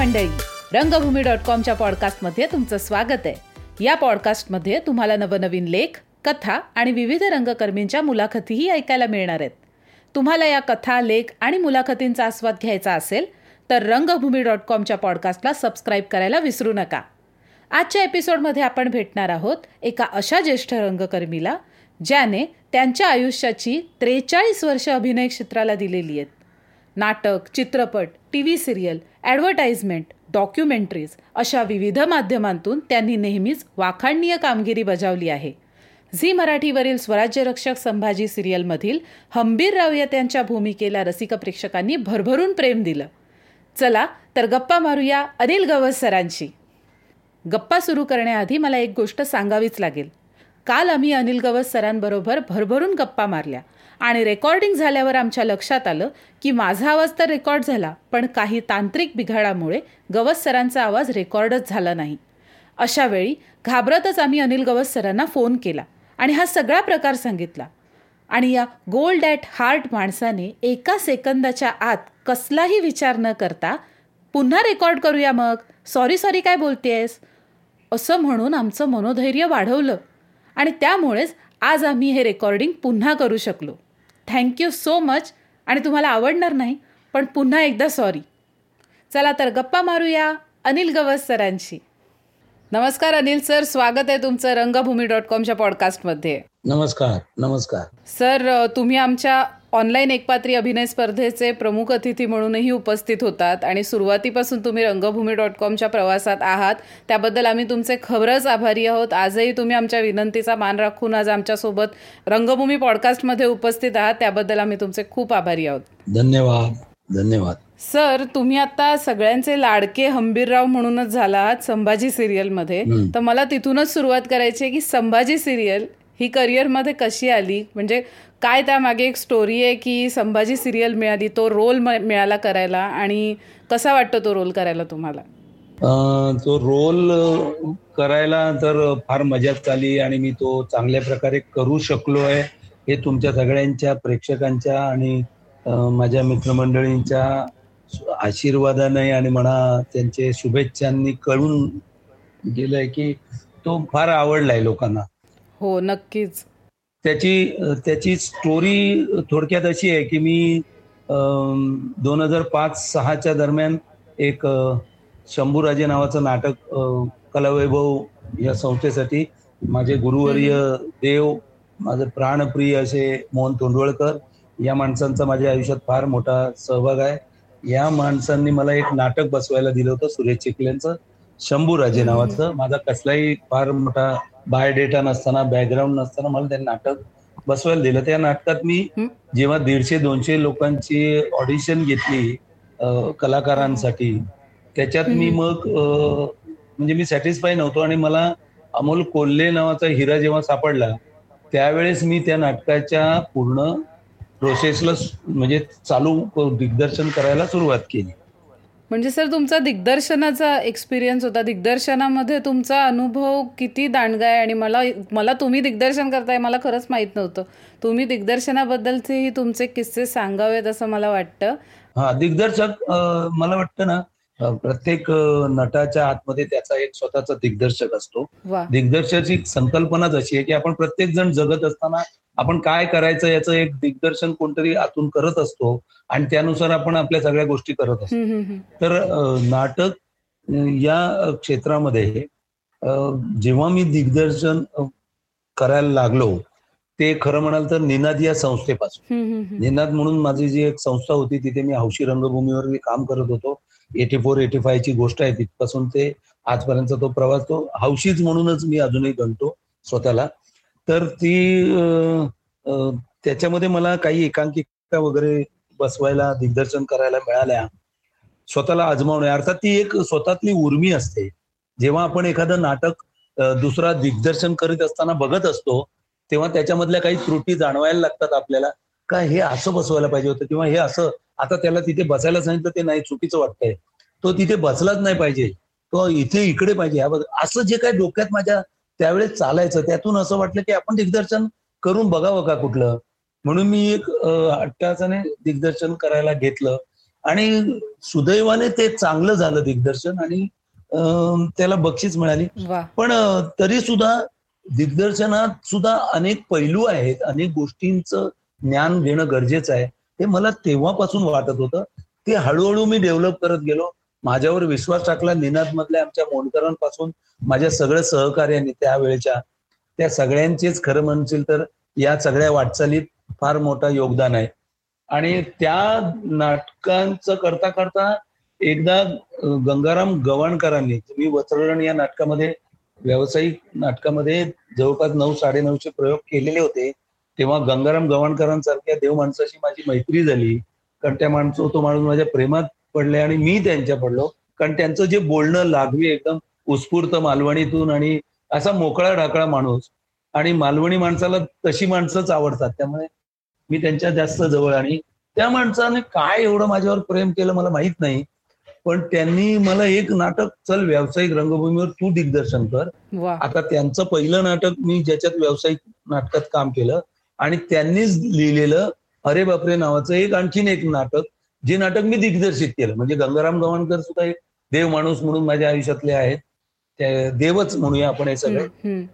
मंडळी रंगभूमी डॉट कॉमच्या पॉडकास्टमध्ये तुमचं स्वागत आहे. या पॉडकास्टमध्ये तुम्हाला नवनवीन लेख कथा आणि विविध रंगकर्मींच्या मुलाखतीही ऐकायला मिळणार आहेत. तुम्हाला या कथा लेख आणि मुलाखतींचा आस्वाद घ्यायचा असेल तर रंगभूमी डॉट कॉमच्या पॉडकास्टला सबस्क्राईब करायला विसरू नका. आजच्या एपिसोडमध्ये आपण भेटणार आहोत एका अशा ज्येष्ठ रंगकर्मीला ज्याने त्यांच्या आयुष्याची त्रेचाळीस वर्ष अभिनय क्षेत्राला दिलेली आहेत. नाटक चित्रपट T V serial advertisement documentaries अशा विविध माध्यमांतून त्यांनी नेहमीच वाखाणणीय कामगिरी बजावली आहे. झी मराठीवरील स्वराज्यरक्षक संभाजी सिरियलमधील हंबीरराव या त्यांच्या भूमिकेला रसिक प्रेक्षकांनी भरभरून प्रेम दिलं. चला तर गप्पा मारूया अनिल गवस सरांशी. गप्पा सुरू करण्याआधी मला एक गोष्ट सांगावीच लागेल. काल आम्ही अनिल गवस सरांबरोबर भरभरून गप्पा मारल्या. आणि रेकॉर्डिंग झाल्यावर आमच्या लक्षात आलं की माझा आवाज तर रेकॉर्ड झाला पण काही तांत्रिक बिघाडामुळे गवस सरांचा आवाज रेकॉर्डच झाला नाही. अशा वेळी घाबरतच आम्ही अनिल गवस सरांना फोन केला आणि हा सगळा प्रकार सांगितला. आणि या गोल्ड ॲट हार्ट माणसाने एका सेकंदाच्या आत कसलाही विचार न करता पुन्हा रेकॉर्ड करूया मग. सॉरी सॉरी काय बोलतेस असं म्हणून आमचं मनोधैर्य वाढवलं. आणि त्यामुळेच आज आम्ही हे रेकॉर्डिंग पुन्हा करू शकलो. थँक्यू सो मच आणि तुम्हाला आवडणार नाही पण पुन्हा एकदा सॉरी चला तर गप्पा मारूया अनिल गवस सरांशी. नमस्कार अनिल सर स्वागत आहे तुमचं रंगभूमी डॉट कॉमच्या पॉडकास्टमध्ये नमस्कार नमस्कार. सर तुम्ही आमच्या ऑनलाईन एकपात्री अभिनय स्पर्धेचे प्रमुख अतिथी म्हणूनही उपस्थित होतात आणि सुरुवातीपासून तुम्ही रंगभूमी डॉट कॉमच्या प्रवासात आहात. त्याबद्दल आम्ही तुमचे खबरच आभारी आहोत. आजही तुम्ही आमच्या विनंतीचा मान राखून आज आमच्यासोबत रंगभूमी पॉडकास्टमध्ये उपस्थित आहात. त्याबद्दल आम्ही तुमचे खूप आभारी आहोत. धन्यवाद. धन्यवाद. सर तुम्ही आता सगळ्यांचे लाडके हंबीरराव म्हणूनच झाला आहात संभाजी सिरियलमध्ये. तर मला तिथूनच सुरुवात करायची आहे की संभाजी सिरियल ही करिअरमध्ये कशी आली? म्हणजे काय त्यामागे एक स्टोरी आहे की संभाजी सिरियल मिळाली तो रोल मिळाला करायला आणि कसा वाटतो तो रोल करायला तुम्हाला? तो रोल करायला तर फार मजाच आली आणि मी तो चांगल्या प्रकारे करू शकलो आहे. हे तुमच्या सगळ्यांच्या प्रेक्षकांच्या आणि माझ्या मित्रमंडळींच्या आशीर्वादाने आणि म्हणा त्यांचे शुभेच्छांनी कळून गेलंय की तो फार आवडलाय लोकांना. हो नक्कीच. त्याची त्याची स्टोरी थोडक्यात अशी आहे की मी दोन हजार पाच सहाच्या दरम्यान एक शंभूराजे नावाचं नाटक कलावैभव या संस्थेसाठी माझे गुरुवर्य देव माझे प्राणप्रिय असे मोहन तोंडवळकर या माणसांचा माझ्या आयुष्यात फार मोठा सहभाग आहे. या माणसांनी मला एक नाटक बसवायला दिलं होतं सुरेश चिखलेंचं शंभूराजे नावाचं. माझा कसलाही फार मोठा बायोडेटा नसताना बॅकग्राऊंड नसताना मला ते नाटक बसवायला दिलं. त्या नाटकात मी जेव्हा दीडशे दोनशे लोकांची ऑडिशन घेतली कलाकारांसाठी त्याच्यात मी मग म्हणजे मी सॅटिस्फाय नव्हतो आणि मला अमोल कोल्हे नावाचा हिरा जेव्हा सापडला त्यावेळेस मी त्या नाटकाच्या पूर्ण प्रोसेसला म्हणजे चालू दिग्दर्शन करायला सुरुवात केली. म्हणजे सर तुमचा दिग्दर्शनाचा एक्सपिरियन्स होता. दिग्दर्शनामध्ये तुमचा अनुभव किती दांडगा आहे? आणि मला मला तुम्ही दिग्दर्शन करताय मला खरंच माहीत नव्हतं. तुम्ही दिग्दर्शनाबद्दलचेही तुमचे किस्से सांगावेत असं मला वाटतं. हा दिग्दर्शक मला वाटतं ना प्रत्येक नटाच्या आतमध्ये त्याचा एक स्वतःचा दिग्दर्शक असतो. दिग्दर्शकाची संकल्पनाच अशी आहे की आपण प्रत्येक जण जगत असताना आपण काय करायचं याचं एक दिग्दर्शन कोणतरी आतून करत असतो आणि त्यानुसार आपण आपल्या सगळ्या गोष्टी करत असतो. तर नाटक या क्षेत्रामध्ये जेव्हा मी दिग्दर्शन करायला लागलो ते खरं म्हणाल तर निनाद या संस्थेपासून. निनाद म्हणून माझी जी एक संस्था होती तिथे मी हौशी रंगभूमीवर मी काम करत होतो. एटी फोर एटी ची गोष्ट आहे तिथपासून ते आजपर्यंत तो प्रवास तो हौशीच म्हणूनच मी अजूनही गणतो स्वतःला. तर ती त्याच्यामध्ये मला काही एकांकिका वगैरे बसवायला दिग्दर्शन करायला मिळाल्या. स्वतःला आजमावणे अर्थात ती एक स्वतःतली उर्मी असते. जेव्हा आपण एखादं नाटक दुसरा दिग्दर्शन करीत असताना बघत असतो तेव्हा त्याच्यामधल्या काही त्रुटी जाणवायला लागतात आपल्याला. का हे असं बसवायला पाहिजे होतं किंवा हे असं आता त्याला तिथे बसायला सांगितलं ते नाही चुकीचं वाटतंय. तो तिथे बसलाच नाही पाहिजे. तो इथे इकडे पाहिजे. असं जे काही डोक्यात माझ्या त्यावेळेस चालायचं त्यातून असं वाटलं की आपण दिग्दर्शन करून बघावं का कुठलं? म्हणून मी एक अट्टाचाने दिग्दर्शन करायला घेतलं. आणि सुदैवाने ते चांगलं झालं दिग्दर्शन आणि त्याला बक्षीस मिळाली. पण तरी सुद्धा दिग्दर्शनात सुद्धा अनेक पैलू आहेत अनेक गोष्टींचं ज्ञान घेणं गरजेचं आहे. हे मला तेव्हापासून वाटत होतं. ते हळूहळू मी डेव्हलप करत गेलो. माझ्यावर विश्वास टाकला. निनाद मधल्या आमच्या मोडकरांपासून माझ्या सगळ्या सहकार्यांनी त्यावेळेच्या त्या सगळ्यांचेच खरं म्हणशील तर या सगळ्या वाटचालीत फार मोठं योगदान आहे. आणि त्या नाटकांचं करता करता एकदा गंगाराम गवाणकरांनी तुम्ही वत्ररण या नाटकामध्ये व्यावसायिक नाटकामध्ये जवळपास नऊ साडेनऊशे प्रयोग केलेले होते. तेव्हा गंगाराम गवाणकरांसारख्या देव माणसाशी माझी मैत्री झाली. कारण त्या माणसं तो माणूस माझ्या प्रेमात पडले आणि मी त्यांच्या पडलो. कारण त्यांचं जे बोलणं लागवी एकदम उत्स्फूर्त मालवणीतून आणि असा मोकळा ढाकळा माणूस. आणि मालवणी माणसाला तशी माणसंच आवडतात. त्यामुळे मी त्यांच्या जास्त जवळ आणि त्या माणसाने काय एवढं माझ्यावर प्रेम केलं मला माहीत नाही. पण त्यांनी मला एक नाटक चल व्यावसायिक रंगभूमीवर तू दिग्दर्शन कर. आता त्यांचं पहिलं नाटक मी ज्याच्यात व्यावसायिक नाटकात काम केलं आणि त्यांनीच लिहिलेलं अरे बापरे नावाचं एक आणखीन एक नाटक जे नाटक मी दिग्दर्शित केलं. म्हणजे गंगाराम गवाणकर सुद्धा एक देव माणूस म्हणून माझ्या आयुष्यातले आहेत. ते देवच म्हणूया आपण हे सगळे.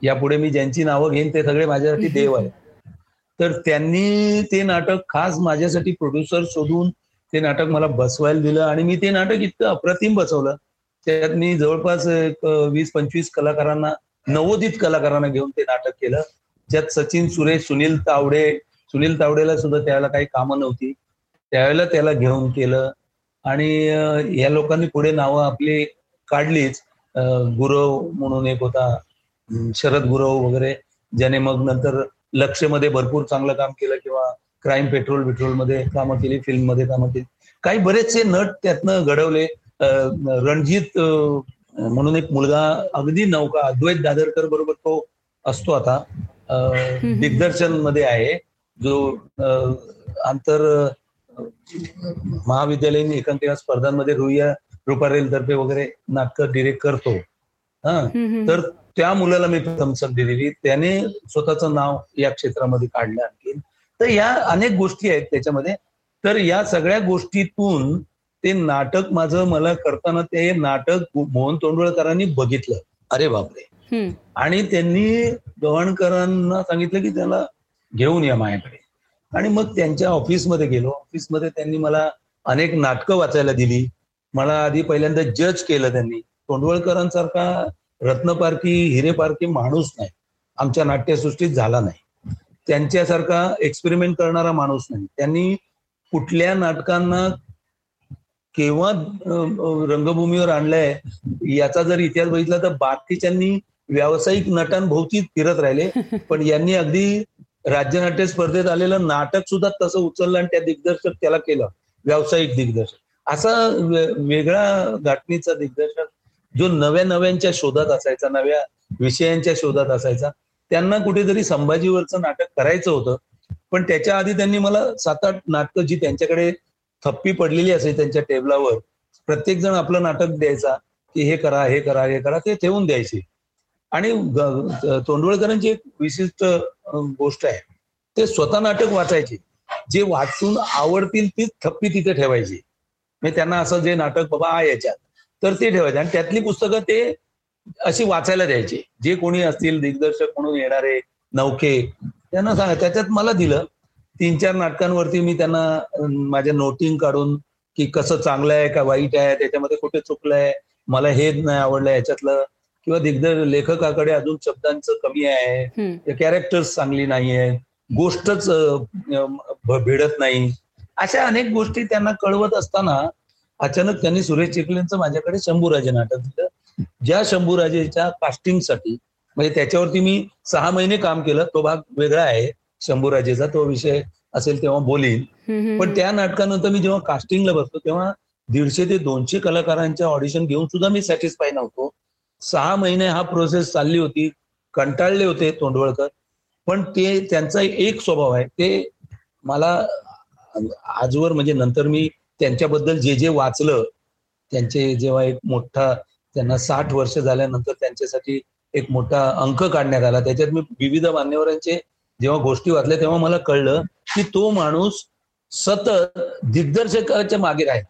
यापुढे मी ज्यांची नावं घेईन ते सगळे माझ्यासाठी देव आहेत. तर त्यांनी ते नाटक खास माझ्यासाठी प्रोड्युसर शोधून ते नाटक मला बसवायला दिलं आणि मी ते नाटक इतकं अप्रतिम बसवलं. त्यात मी जवळपास एक वीस पंचवीस कलाकारांना नवोदित कलाकारांना घेऊन ते नाटक केलं. ज्यात सचिन सुरेश सुनील तावडे सुनील तावडेला सुद्धा त्यावेळेला काही कामं नव्हती. त्यावेळेला त्याला घेऊन केलं. आणि या लोकांनी पुढे नावं आपली काढलीच. गुरव म्हणून एक होता शरद गुरव वगैरे ज्याने मग नंतर लक्षमध्ये भरपूर चांगलं काम केलं किंवा क्राईम पेट्रोल पेट्रोलमध्ये कामं केली फिल्ममध्ये कामं केली. काही बरेचसे नट त्यातनं घडवले. रणजित म्हणून एक मुलगा अगदी नौका अद्वैत दादरकर बरोबर तो असतो आता. दिग्दर्शनमध्ये आहे. जो आंतर महाविद्यालयीन एकांकिका स्पर्धांमध्ये रुईया रुपारेल तर्फे वगैरे नाटक डिरेक्ट करतो. हा. तर त्या मुलाला मी प्रथम संधी दिली. त्याने स्वतःचं नाव या क्षेत्रामध्ये काढलं आणखीन. तर या अनेक गोष्टी आहेत त्याच्यामध्ये. तर या सगळ्या गोष्टीतून ते नाटक माझं मला करताना ते नाटक मोहन तोंडवळकरांनी बघितलं. अरे बापरे. आणि त्यांनी गव्हाणकरांना सांगितलं की त्याला घेऊन या माझ्याकडे. आणि मग त्यांच्या ऑफिसमध्ये गेलो. ऑफिसमध्ये त्यांनी मला अनेक नाटकं वाचायला दिली. मला आधी पहिल्यांदा जज केलं त्यांनी. तोंडवळकरांसारखा रत्नपारखी हिरेपारखी माणूस नाही. आमच्या नाट्यसृष्टीत झाला नाही. त्यांच्यासारखा एक्सपेरिमेंट करणारा माणूस नाही. त्यांनी कुठल्या नाटकांना केव्हा रंगभूमीवर आणलंय याचा जर इतिहास बघितला तर बाकीच्यांनी व्यावसायिक नटांभोवती फिरत राहिले. पण यांनी अगदी राज्यनाट्य स्पर्धेत आलेलं नाटक सुद्धा तसं उचललं आणि त्या दिग्दर्शक त्याला केलं. व्यावसायिक दिग्दर्शक. असा वेगळा घाटणीचा दिग्दर्शक जो नव्या नव्यांच्या शोधात असायचा नव्या विषयांच्या शोधात असायचा. त्यांना कुठेतरी संभाजीवरचं नाटक करायचं होतं. पण त्याच्या आधी त्यांनी मला सात आठ नाटकं जी त्यांच्याकडे थप्पी पडलेली असेल त्यांच्या टेबलावर प्रत्येक जण आपलं नाटक द्यायचा की हे करा हे करा हे करा ते ठेवून द्यायचे. आणि तोंडवळकरांची एक विशिष्ट गोष्ट आहे. ते स्वतः नाटक वाचायचे. जे वाचून आवडतील तीच थप्पी तिथे ठेवायची. म्हणजे त्यांना असं जे नाटक बाबा आ याच्यात तर ते ठेवायचे. आणि त्यातली पुस्तकं ते अशी वाचायला द्यायचे. जे कोणी असतील दिग्दर्शक म्हणून येणारे नौके त्यांना सांगा. त्याच्यात मला दिलं तीन चार नाटकांवरती मी त्यांना माझ्या नोटिंग काढून की कसं चांगलं आहे का वाईट आहे त्याच्यामध्ये कुठे चुकलंय मला हे नाही आवडलं याच्यातलं. किंवा दिग्दर लेखकाकडे अजून शब्दांचं कमी आहे. कॅरेक्टर्स चांगली नाहीये गोष्टच अं, अं, भ- भिडत नाही. अशा अनेक गोष्टी त्यांना कळवत असताना अचानक त्यांनी सुरेश चिखलेंचं माझ्याकडे शंभूराजे नाटक दिलं. ज्या शंभूराजेच्या कास्टिंगसाठी म्हणजे त्याच्यावरती मी सहा महिने काम केलं तो भाग वेगळा आहे. शंभूराजेचा तो विषय असेल तेव्हा बोलीन. पण त्या नाटकानंतर मी जेव्हा कास्टिंगला बसतो तेव्हा दीडशे ते दोनशे कलाकारांच्या ऑडिशन घेऊन सुद्धा मी सॅटिस्फाय नव्हतो. सहा महिने हा प्रोसेस चालली होती कंटाळले होते तोंडवळकर. पण ते त्यांचा एक स्वभाव आहे ते मला आजवर म्हणजे नंतर मी त्यांच्याबद्दल जे जे वाचलं त्यांचे जेव्हा एक मोठा त्यांना साठ वर्ष झाल्यानंतर त्यांच्यासाठी एक मोठा अंक काढण्यात आला. त्याच्यात मी विविध मान्यवरांचे जेव्हा गोष्टी वाचल्या तेव्हा मला कळलं की तो माणूस सतत दिग्दर्शकाच्या मागे राहिला.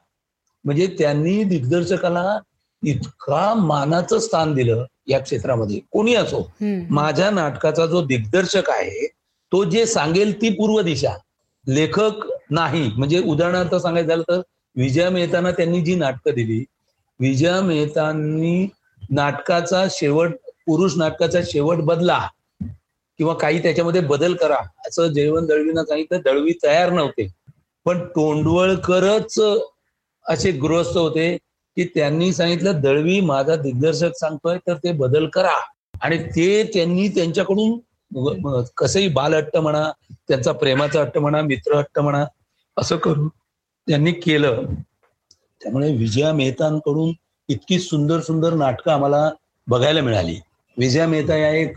म्हणजे त्यांनी दिग्दर्शकाला इतका मानाचं स्थान दिलं या क्षेत्रामध्ये. कोणी असो. माझ्या नाटकाचा जो दिग्दर्शक आहे तो जे सांगेल ती पूर्व दिशा. लेखक नाही. म्हणजे उदाहरणार्थ सांगायचं झालं तर विजया मेहताना त्यांनी जी नाटकं दिली विजया मेहतांनी नाटकाचा शेवट पुरुष नाटकाचा शेवट बदला किंवा काही त्याच्यामध्ये बदल करा असं जयवंत दळवीनं सांगितलं. दळवी तयार नव्हते. पण तोंडवळकरच असे गृहस्थ होते की त्यांनी सांगितलं दळवी माझा दिग्दर्शक सांगतोय तर ते बदल करा. आणि ते त्यांनी त्यांच्याकडून कसंही बालहट्ट म्हणा त्यांचा प्रेमाचा हट्ट म्हणा मित्र हट्ट म्हणा असं करून त्यांनी केलं. त्यामुळे विजया मेहतांकडून इतकी सुंदर सुंदर नाटकं आम्हाला बघायला मिळाली. विजया मेहता या एक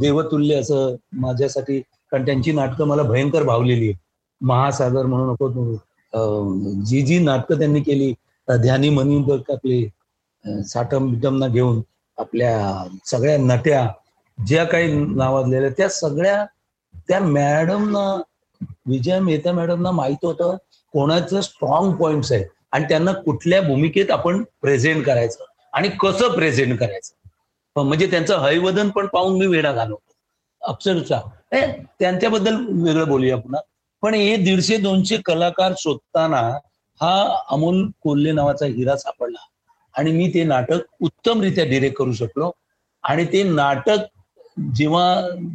देवतुल्य असं माझ्यासाठी कारण त्यांची नाटकं मला भयंकर भावलेली आहेत. महासागर म्हणू नको जी जी नाटकं त्यांनी केली ध्यानी मनी बघ आपले साठम बिटमना घेऊन आपल्या सगळ्या नट्या ज्या काही नावाजलेल्या त्या सगळ्या त्या मॅडमना विजया मेहता मॅडमना माहीत होतं कोणाचं स्ट्रॉंग पॉइंट्स आहेत. आणि त्यांना कुठल्या भूमिकेत आपण प्रेझेंट करायचं आणि कसं प्रेझेंट करायचं? म्हणजे त्यांचं हयवदन पण पाहून मी वेळा घालवतो अक्षरशः त्यांच्याबद्दल वेगळं बोलूया पुन्हा. पण हे दीडशे दोनशे कलाकार शोधताना हा अमोल कोल्हे नावाचा हिरा सापडला. आणि मी ते नाटक उत्तमरित्या डिरेक्ट करू शकलो. आणि ते नाटक जेव्हा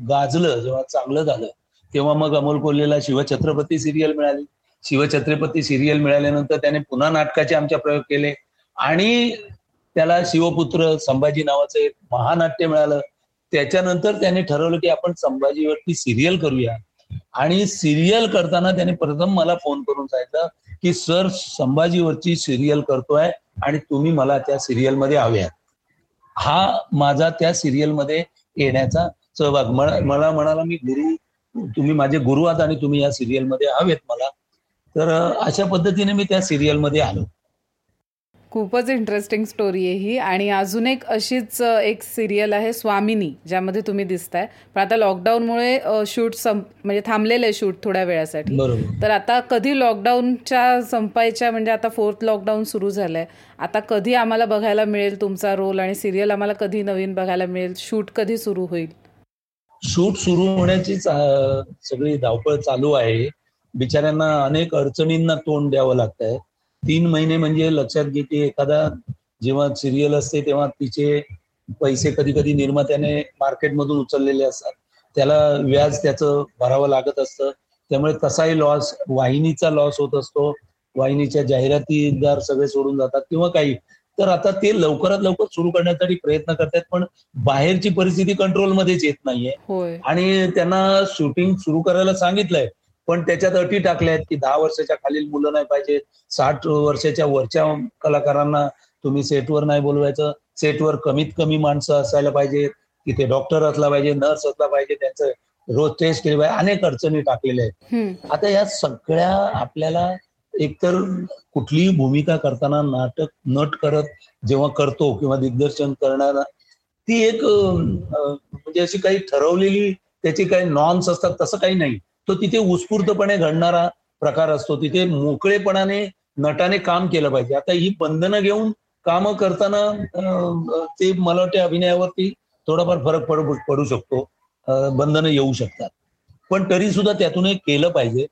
गाजलं जेव्हा चांगलं झालं तेव्हा मग अमोल कोल्हेला शिवछत्रपती सिरियल मिळाली. शिवछत्रपती सिरियल मिळाल्यानंतर त्याने पुन्हा नाटकाचे आमच्या प्रयोग केले. आणि त्याला शिवपुत्र संभाजी नावाचं एक महानाट्य मिळालं. त्याच्यानंतर त्याने ठरवलं की आपण संभाजीवरती सिरियल करूया. आणि सिरियल करताना त्याने प्रथम मला फोन करून सांगितलं की सर संभाजीवरची सिरियल करतोय आणि तुम्ही मला त्या सिरियलमध्ये हा माझा त्या सिरियलमध्ये येण्याचा सहभाग. मला मला म्हणाला मी गुरु तुम्ही माझे गुरु आहात आणि तुम्ही या सिरियलमध्ये हवेत मला. तर अशा पद्धतीने मी त्या सिरियलमध्ये आलो. खूपच इंटरेस्टिंग स्टोरी आहे ही. आणि अजून एक अशीच एक सिरियल आहे स्वामिनी ज्यामध्ये तुम्ही दिसताय. पण आता लॉकडाऊनमुळे शूट संप म्हणजे थांबलेलं आहे शूट थोड्या वेळासाठी. तर आता कधी लॉकडाऊनच्या संपायच्या म्हणजे आता फोर्थ लॉकडाऊन सुरू झालंय. आता कधी आम्हाला बघायला मिळेल तुमचा रोल आणि सिरियल आम्हाला कधी नवीन बघायला मिळेल? शूट कधी सुरू होईल? शूट सुरू होण्याचीच अं, सगळी धावपळ चालू आहे. बिचाऱ्यांना अनेक अडचणींना तोंड द्यावं लागतंय. तीन महिने म्हणजे लक्षात घे की एखादा जेव्हा सिरियल असते तेव्हा तिचे पैसे कधी कधी निर्मात्याने मार्केटमधून उचललेले असतात. त्याला व्याज त्याचं भरावं लागत असतं. त्यामुळे कसाही लॉस वाहिनीचा लॉस होत असतो. वाहिनीच्या जाहिरातीदार सगळे सोडून जातात किंवा काही. तर आता ते लवकरात लवकर सुरू करण्यासाठी प्रयत्न करतात पण बाहेरची परिस्थिती कंट्रोलमध्येच येत नाहीये. होय. आणि त्यांना शूटिंग सुरू करायला सांगितलंय. पण त्याच्यात अटी टाकल्या आहेत की दहा वर्षाच्या खालील मुलं नाही पाहिजेत साठ वर्षाच्या वरच्या कलाकारांना तुम्ही सेटवर नाही बोलवायचं. सेटवर कमीत कमी माणसं असायला पाहिजेत तिथे डॉक्टर असला पाहिजे नर्स असला पाहिजे त्यांचं रोज टेस्ट केले पाहिजे अनेक अडचणी टाकलेल्या आहेत. आता या सगळ्या आपल्याला एकतर कुठलीही भूमिका करताना नाटक नट करत जेव्हा करतो किंवा दिग्दर्शन करणारा ती एक म्हणजे अशी काही ठरवलेली त्याची काही नॉर्म्स असतात तसं काही नाही. तो तिथे उत्स्फूर्तपणे घडणारा प्रकार असतो. तिथे मोकळेपणाने नटाने काम केलं पाहिजे. आता ही बंधनं घेऊन कामं करताना ते मला वाटते अभिनयावरती थोडाफार फरक पडू पडू शकतो. बंधनं येऊ शकतात. पण तरी सुद्धा त्यातून एक केलं पाहिजे.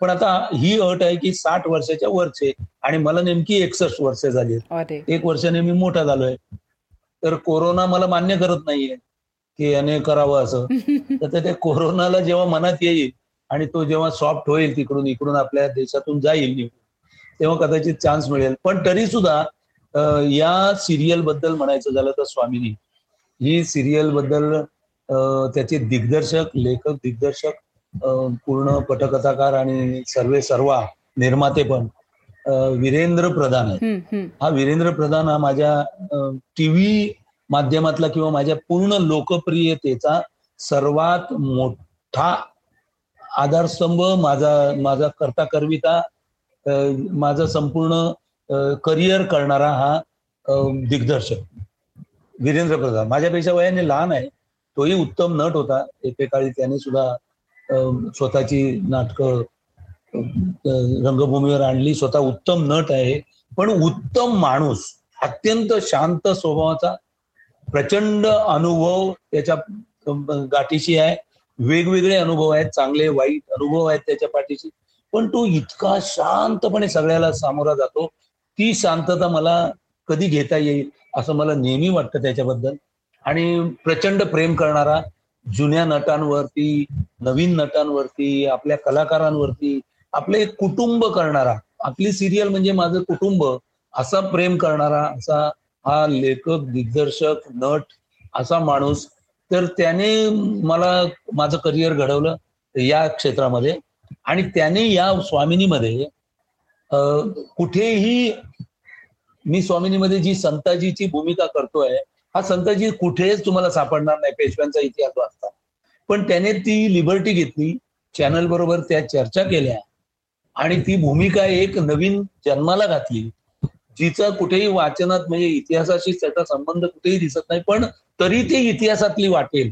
पण आता ही अट आहे की साठ वर्षाच्या वरचे आणि मला नेमकी एकसष्ट वर्ष झाली. एक वर्षाने मी मोठा झालोय. तर कोरोना मला मान्य करत नाहीये की याने करावं असं. तर ते कोरोनाला जेव्हा मनात येईल आणि तो जेव्हा सॉफ्ट होईल तिकडून इकडून आपल्या देशातून जाईल तेव्हा कदाचित चान्स मिळेल पण तरी सुद्धा या सिरियलबद्दल म्हणायचं झालं तर स्वामिनी ही सिरियलबद्दल त्याचे दिग्दर्शक लेखक दिग्दर्शक पूर्ण पटकथाकार आणि सर्वे सर्वा निर्माते पण वीरेंद्र प्रधान हम्म. हा वीरेंद्र प्रधान हा माझ्या टीव्ही माध्यमातला किंवा माझ्या पूर्ण लोकप्रियतेचा सर्वात मोठा आधारस्तंभ माझा माझा करता करविता माझा माझं संपूर्ण करिअर करणारा हा दिग्दर्शक. वीरेंद्र प्रधान. माझ्यापेक्षा वयाने लहान आहे. तोही उत्तम नट होता. एकेकाळी त्याने सुद्धा स्वतःची नाटकं रंगभूमीवर आणली. स्वतः उत्तम नट आहे. पण उत्तम माणूस अत्यंत शांत स्वभावाचा प्रचंड अनुभव त्याच्या गाठीशी आहे. वेगवेगळे अनुभव आहेत चांगले वाईट अनुभव आहेत त्याच्या पाठीशी. पण तो इतका शांतपणे सगळ्याला सामोरा जातो ती शांतता मला कधी घेता येईल असं मला नेहमी वाटतं त्याच्याबद्दल. आणि प्रचंड प्रेम करणारा जुन्या नटांवरती नवीन नटांवरती आपल्या कलाकारांवरती आपले कुटुंब करणारा आपली सिरियल म्हणजे माझं कुटुंब असा प्रेम करणारा असा हा लेखक दिग्दर्शक नट असा माणूस तर त्याने मला माझं करिअर घडवलं या क्षेत्रामध्ये. आणि त्याने या स्वामिनीमध्ये कुठेही मी स्वामिनीमध्ये जी संताजीची भूमिका करतोय हा संताजी कुठेच तुम्हाला सापडणार नाही पेशव्यांचा इतिहास वाचता. पण त्याने ती लिबर्टी घेतली चॅनल बरोबर त्या चर्चा केल्या आणि ती भूमिका एक नवीन जन्माला घातली जिचा कुठेही वाचनात म्हणजे इतिहासाशी त्याचा संबंध कुठेही दिसत नाही. पण तरी ते इतिहासातली वाटेल.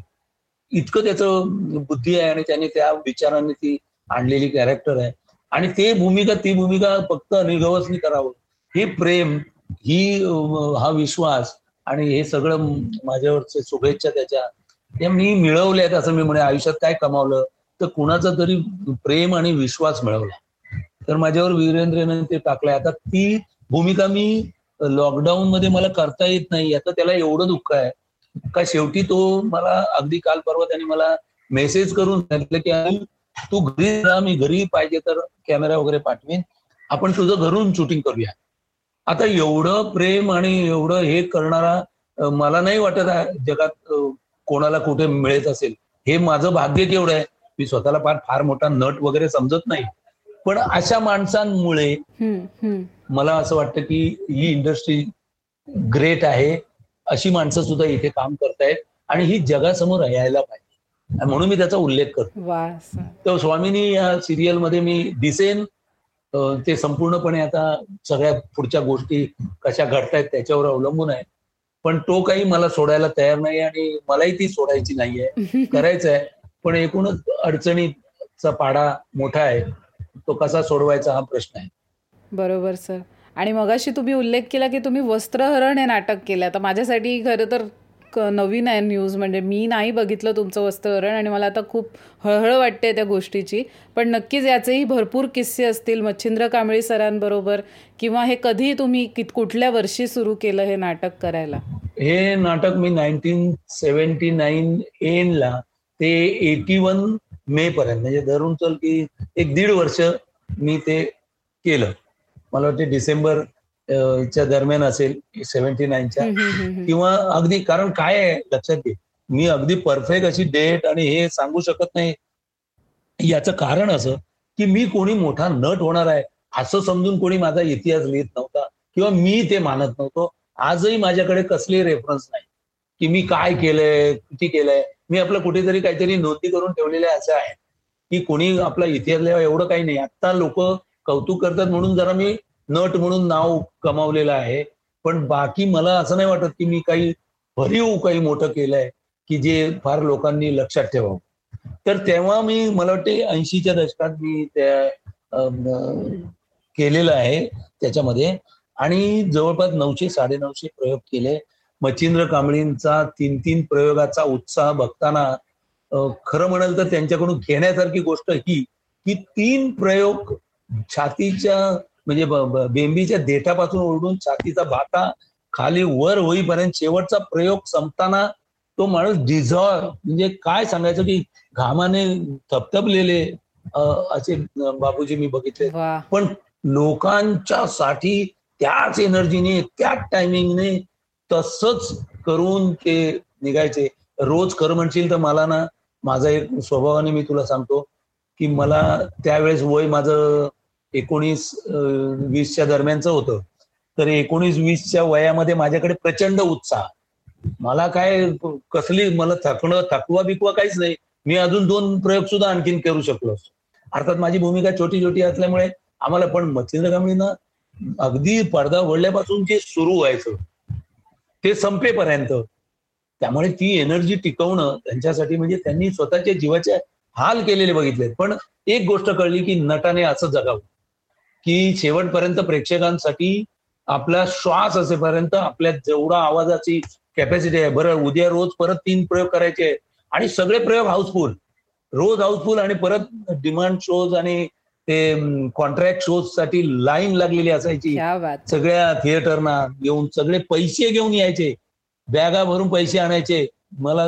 इतकं त्याचं बुद्धी आहे आणि त्याने त्या विचाराने ती आणलेली कॅरेक्टर आहे. आणि ते भूमिका ती भूमिका फक्त निगवसनी करावं. हे प्रेम ही हा विश्वास आणि हे सगळं माझ्यावरचे शुभेच्छा त्याच्या. ते मी मिळवल्यात असं मी म्हणे आयुष्यात काय कमावलं? तर कुणाचा तरी प्रेम आणि विश्वास मिळवला. तर माझ्यावर वीरेंद्रने ते टाकलंय. आता ती भूमिका मी लॉकडाऊन मध्ये मला करता येत नाही आता त्याला एवढं दुःख आहे. का शेवटी तो मला अगदी काल परवा त्याने मला मेसेज करून सांगितलं की तू घरी जा मी घरी पाहिजे तर कॅमेरा वगैरे पाठवेन. आपण तुझं घरून शूटिंग करूया. आता एवढं प्रेम आणि एवढं हे करणारा मला नाही वाटत जगात कोणाला कुठे मिळत असेल. हे माझं भाग्य केवढं आहे. मी स्वतःला फार फार मोठा नट वगैरे समजत नाही. पण अशा माणसांमुळे मला असं वाटतं की ही इंडस्ट्री ग्रेट आहे. अशी माणसं सुद्धा इथे काम करतायत आणि ही जगासमोर यायला पाहिजे. म्हणून मी त्याचा उल्लेख करतो. तर स्वामीनी या सिरियलमध्ये मी दिसेन. ते संपूर्णपणे आता सगळ्या पुढच्या गोष्टी कशा घडतायत त्याच्यावर अवलंबून आहे. पण तो काही मला सोडायला तयार नाही आणि मलाही ती सोडायची नाहीये करायचं आहे. पण एकूणच अडचणीचा पाडा मोठा आहे. तो कसा सोडवायचा हा प्रश्न आहे. बरोबर सर. आणि मगाशी तुम्ही उल्लेख केला की तुम्ही वस्त्रहरण हे नाटक केलं तर माझ्यासाठी खरं तर नवीन आहे न्यूज म्हणजे मी नाही बघितलं तुमचं वस्त्रहरण आणि मला आता खूप हळहळ वाटते त्या गोष्टीची. पण नक्कीच याचेही भरपूर किस्से असतील मच्छिंद्र कांबळी सरांबरोबर किंवा हे कधी तुम्ही कुठल्या वर्षी सुरू केलं हे नाटक करायला? हे नाटक मी नाईन्टीन सेव्हन्टी नाईन एनला ते एटी वन मे पर्यंत म्हणजे धरून चल की एक दीड वर्ष मी ते केलं. मला वाटते डिसेंबर च्या दरम्यान असेल सेव्हन्टी नाईनच्या किंवा अगदी कारण काय आहे लक्षात घे. मी अगदी परफेक्ट अशी डेट आणि हे सांगू शकत नाही. याचं कारण असं की मी कोणी मोठा नट होणार आहे असं समजून कोणी माझा इतिहास लिहित नव्हता किंवा मी ते मानत नव्हतो. आजही माझ्याकडे कसले रेफरन्स नाही की मी काय केलंय किती केलंय. मी आपलं कुठेतरी काहीतरी नोंदी करून ठेवलेले असं आहे की कोणी आपला इतिहास एवढं काही नाही. आता लोक कौतुक करतात म्हणून जरा मी नट म्हणून नाव कमावलेलं आहे. पण बाकी मला असं नाही वाटत की मी काही भरीव काही मोठं केलंय की जे फार लोकांनी लक्षात ठेवावं. तर तेव्हा मी मला वाटते ऐंशीच्या दशकात मी त्या केलेलं आहे त्याच्यामध्ये. आणि जवळपास नऊशे साडेनऊशे प्रयोग केले. मच्छिंद्र कांबळींचा तीन तीन प्रयोगाचा उत्साह बघताना खरं म्हणाल तर त्यांच्याकडून घेण्यासारखी गोष्ट ही की तीन प्रयोग छातीच्या म्हणजे बेंबीच्या देठापासून ओढून छातीचा भाता खाली वर होईपर्यंत शेवटचा प्रयोग संपताना तो माणूस डिझॉल्व म्हणजे काय सांगायचं की घामाने थपथपलेले असे बाबूजी मी बघितले. पण लोकांच्या साठी त्याच एनर्जीने त्याच टायमिंगने तसंच करून ते निघायचे. रोज खरं म्हणशील तर मला ना माझा एक स्वभावाने मी तुला सांगतो की मला त्यावेळेस वय माझं एकोणीस वीसच्या दरम्यानचं होतं. तर एकोणीस वीसच्या वयामध्ये माझ्याकडे प्रचंड उत्साह. मला काय कसली मला थकणं थकवा बिकवा काहीच नाही. मी अजून दोन प्रयोग सुद्धा आणखीन करू शकलो असतो. अर्थात माझी भूमिका छोटी छोटी असल्यामुळे आम्हाला पण मच्छिंद्र कांबळीनं अगदी पडदा वडल्यापासून जे सुरू व्हायचं ते संपेपर्यंत त्यामुळे ती एनर्जी टिकवणं त्यांच्यासाठी म्हणजे त्यांनी स्वतःच्या जीवाचे हाल केलेले बघितले पण एक गोष्ट कळली की नटाने असं जगावं. की शेवटपर्यंत प्रेक्षकांसाठी आपला श्वास असेपर्यंत आपल्या जेवढा आवाजाची कॅपॅसिटी आहे बरं उद्या रोज परत तीन प्रयोग करायचे आणि सगळे प्रयोग हाऊसफुल रोज हाऊसफुल आणि परत डिमांड शोज आणि ते कॉन्ट्रॅक्ट शोजसाठी लाईन लागलेली असायची. सगळ्या थिएटरना येऊन सगळे पैसे घेऊन यायचे. बॅगा भरून पैसे आणायचे. मला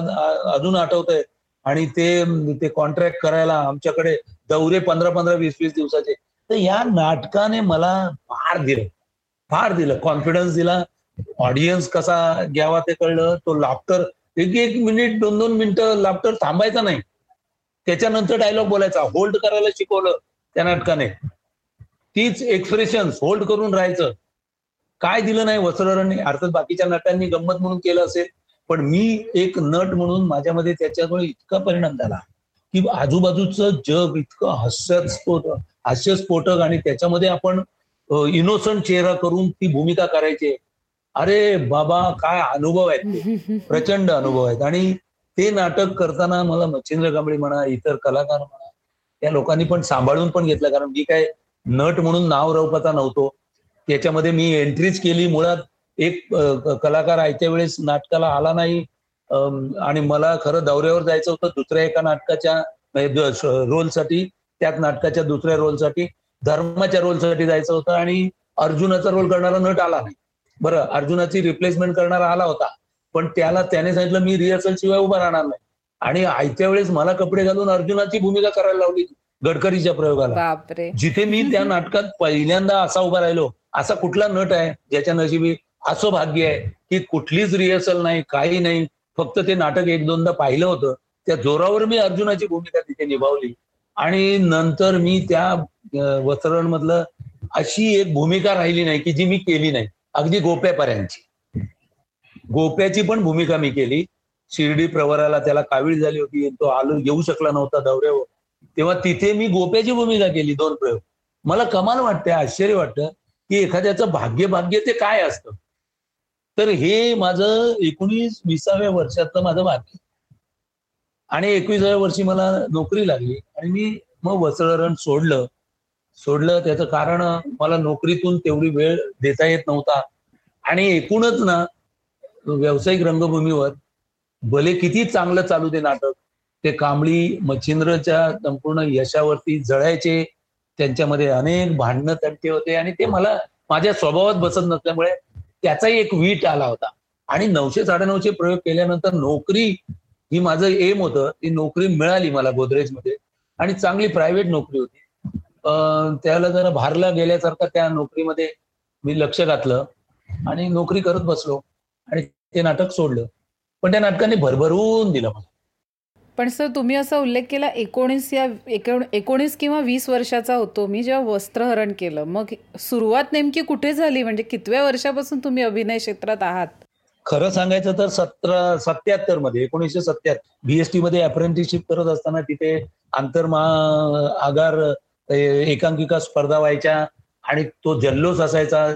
अजून आठवतंय. आणि ते ते कॉन्ट्रॅक्ट करायला आमच्याकडे दौरे पंधरा पंधरा वीस वीस दिवसाचे. तर या नाटकाने मला फार दिलं. फार दिलं. कॉन्फिडन्स दिला. ऑडियन्स कसा घ्यावा ते कळलं. तो लाफ्टर एक एक मिनिट दोन दोन मिनिटं लाफ्टर थांबायचा नाही. त्याच्यानंतर डायलॉग बोलायचा. होल्ड करायला शिकवलं त्या नाटकाने. तीच एक्सप्रेशन होल्ड करून राहायचं. काय दिलं नाही वस्त्ररणी अर्थात बाकीच्या नटांनी गंमत म्हणून केलं असेल पण मी एक नट म्हणून माझ्यामध्ये त्याच्यामुळे इतका परिणाम झाला की आजूबाजूचं जग इतकं हास्यस्फोट हास्यस्फोटक आणि त्याच्यामध्ये आपण इनोसंट चेहरा करून ती भूमिका करायची. अरे बाबा काय अनुभव आहेत ते. प्रचंड अनुभव आहेत. आणि ते नाटक करताना मला मच्छिंद्र कांबळे म्हणा इतर कलाकार म्हणा त्या लोकांनी पण सांभाळून पण घेतलं. कारण मी काय नट म्हणून नाव रवपता नव्हतो. त्याच्यामध्ये मी एंट्रीच केली. मुळात एक कलाकार आयत्या वेळेस नाटकाला आला नाही. आणि मला खरं दौऱ्यावर जायचं होतं दुसऱ्या एका नाटकाच्या रोलसाठी. त्याच नाटकाच्या दुसऱ्या रोलसाठी धर्माच्या रोलसाठी जायचं होतं आणि अर्जुनाचा रोल करणारा नट आला नाही. बरं अर्जुनाची रिप्लेसमेंट करणारा आला होता. पण त्याला त्याने सांगितलं मी रिहर्सल शिवाय उभा राहणार नाही. आणि आयत्या वेळेस मला कपडे घालून अर्जुनाची भूमिका करायला लावली गडकरीच्या प्रयोगाला. जिथे मी त्या नाटकात पहिल्यांदा असा उभा राहिलो असा कुठला नट आहे ज्याच्या नशिबी असं भाग्य आहे की कुठलीच रिहर्सल नाही काही नाही फक्त ते नाटक एक दोनदा पाहिलं होतं. त्या जोरावर मी अर्जुनाची भूमिका तिथे निभावली. आणि नंतर मी त्या वस्त्रण मधलं अशी एक भूमिका राहिली नाही की जी मी केली नाही. अगदी गोप्यापर्यंतची. गोप्याची पण भूमिका मी केली. शिर्डी प्रवराला त्याला कावीळ झाली होती. तो आलो येऊ शकला नव्हता दौऱ्यावर. तेव्हा तिथे मी गोप्याची भूमिका केली दोन प्रयोग. मला कमाल वाटते आश्चर्य वाटतं की एखाद्याचं भाग्य भाग्य ते काय असतं? तर हे माझं एकोणीस विसाव्या वर्षातलं माझं भाग्य. आणि एकविसाव्या वर्षी मला नोकरी लागली आणि मी मग वसळरण सोडलं. सोडलं त्याचं कारण मला नोकरीतून तेवढी वेळ देता येत नव्हता. आणि एकूणच ना व्यावसायिक रंगभूमीवर भले किती चांगलं चालू दे नाटक ते कांबळी मच्छिंद्रच्या संपूर्ण यशावरती जळायचे त्यांच्यामध्ये अनेक भांडणं त्यांचे होते आणि ते मला माझ्या स्वभावात बसत नसल्यामुळे त्याचाही एक वीट आला होता. आणि नऊशे साडेनऊशे प्रयोग केल्यानंतर नोकरी ही माझं एम होतं. ती नोकरी मिळाली मला गोदरेजमध्ये. आणि चांगली प्रायव्हेट नोकरी होती. त्याला जरा भारला गेल्यासारखं त्या नोकरीमध्ये मी लक्ष घातलं. आणि नोकरी करत बसलो. आणि ते नाटक सोडलं. पण त्या नाटकाने भरभरून दिलं मला. पण सर तुम्ही असा उल्लेख केला एकोणीस या एकोणीस किंवा वीस वर्षाचा होतो. मी जेव्हा वस्त्रहरण केलं मग सुरुवात नेमकी कुठे झाली? म्हणजे कितव्या वर्षापासून तुम्ही अभिनय क्षेत्रात आहात? खरं सांगायचं तर सतरा सत्याहत्तरमध्ये एकोणीसशे सत्याहत्तर बीएसटी मध्ये अप्रेंटिसशिप करत असताना तिथे आंतरमहा आगार एकांकिका स्पर्धा व्हायच्या आणि तो जल्लोष असायचा.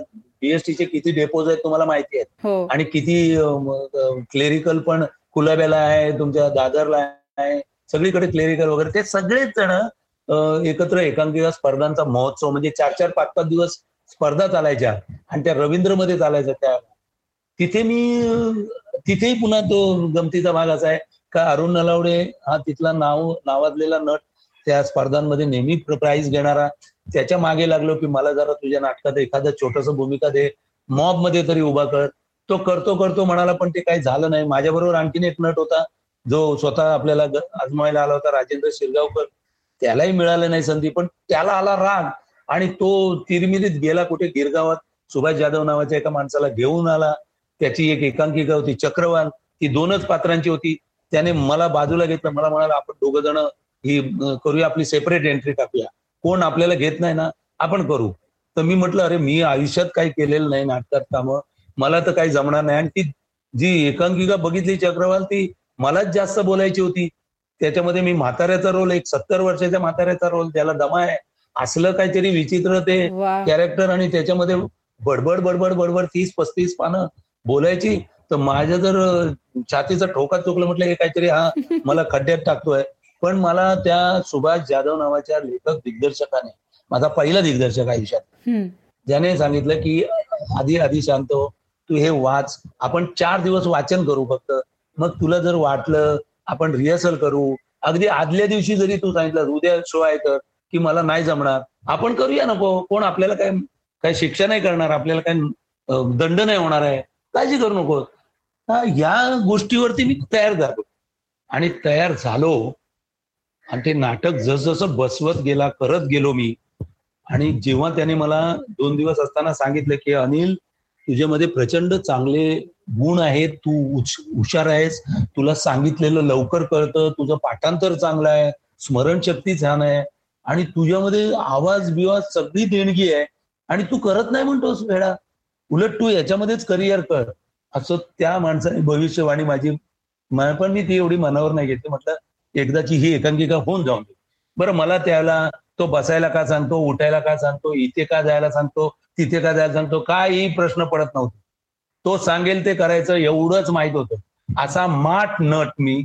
बीएसटीचे किती डेपोज आहेत तुम्हाला माहिती आहे हो. आणि किती क्लेरिकल पण कुलाब्याला आहे तुमच्या दादरला आहे सगळीकडे क्लेरिकल वगैरे. ते सगळेच जण एकत्र एकांकिका स्पर्धांचा महोत्सव म्हणजे चार चार पाच पाच दिवस स्पर्धा चालायच्या आणि त्या रवींद्रमध्ये चालायच्या त्या तिथे मी तिथेही पुन्हा तो गमतीचा भाग असा आहे का अरुण नलावडे हा तिथला नाव नावाजलेला नट त्या स्पर्धांमध्ये नेहमी प्राईज घेणारा. त्याच्यामागे लागलो की मला जरा तुझ्या नाटकात एखादं छोटस भूमिका दे. मॉबमध्ये तरी उभा कर. तो करतो करतो म्हणाला पण ते काही झालं नाही. माझ्याबरोबर आणखीन एक नट होता. जो स्वतः आपल्याला आजमायला आला होता राजेंद्र शिरगावकर. त्यालाही मिळालं नाही संधी पण त्याला आला राग. आणि तो तिरमिरीत गेला कुठे? गिरगावात. सुभाष जाधव नावाच्या एका माणसाला घेऊन आला. त्याची एक एकांकिका होती चक्रवाल ती दोनच पात्रांची होती. त्याने मला बाजूला घेतलं. मला म्हणाला आपण दोघ जण ही करूया आपली सेपरेट एंट्री टाकूया. कोण आपल्याला घेत नाही ना आपण करू. तर मी म्हटलं अरे मी आयुष्यात काही केलेलं नाही नाटकात कामं. मला तर काही जमणार नाही. आणि ती जी एकांकिका बघितली चक्रवाल ती मलाच जास्त बोलायची होती. त्याच्यामध्ये मी म्हाताऱ्याचा रोल एक सत्तर वर्षाच्या म्हाताऱ्याचा रोल त्याला दमा आहे. असलं काहीतरी विचित्र ते कॅरेक्टर आणि त्याच्यामध्ये बडबड बडबड बडबड तीस पस्तीस पानं. बोलायची तर माझ्या जर छातीचं ठोका चुकलं म्हटलं हे काहीतरी हा मला खड्ड्यात टाकतोय. पण मला त्या सुभाष जाधव नावाच्या लेखक दिग्दर्शकाने माझा पहिला दिग्दर्शक आयुष्यात. ज्याने सांगितलं की आधी आधी शांत हो तू हे वाच. आपण चार दिवस वाचन करू फक्त. मग तुला जर वाटलं आपण रिहर्सल करू. अगदी आदल्या दिवशी जरी तू सांगितलं उद्या शो आहे तर की मला नाही जमणार. आपण करूया नको कोण आपल्याला काय काय शिक्षा नाही करणार आपल्याला काय दंड नाही होणार आहे. काळजी करू नको. या गोष्टीवरती मी तयार झालो. आणि तयार झालो. आणि ते नाटक जसजसं बसवत गेला करत गेलो मी. आणि जेव्हा त्याने मला दोन दिवस असताना सांगितलं की अनिल तुझ्यामध्ये प्रचंड चांगले गुण आहेत. तू हुशार आहेस. तुला सांगितलेलं लवकर कळतं. तुझं पाठांतर चांगलं आहे. स्मरणशक्ती छान आहे. आणि तुझ्यामध्ये आवाज बिवाज सगळी देणगी आहे. आणि तू करत नाही म्हणतोस वेळा उलट तू याच्यामध्येच करिअर कर. असं त्या माणसाने भविष्यवाणी माझी पण मी ती एवढी मनावर नाही घेतली. म्हटलं एकदाची ही एकांकिका होऊन जाऊन दे. बरं मला त्याला तो बसायला का सांगतो उठायला का सांगतो इथे का जायला सांगतो तिथे का जायला सांगतो काही प्रश्न पडत नव्हते. तो सांगेल ते करायचं एवढंच माहीत होतं. असा माठ नट मी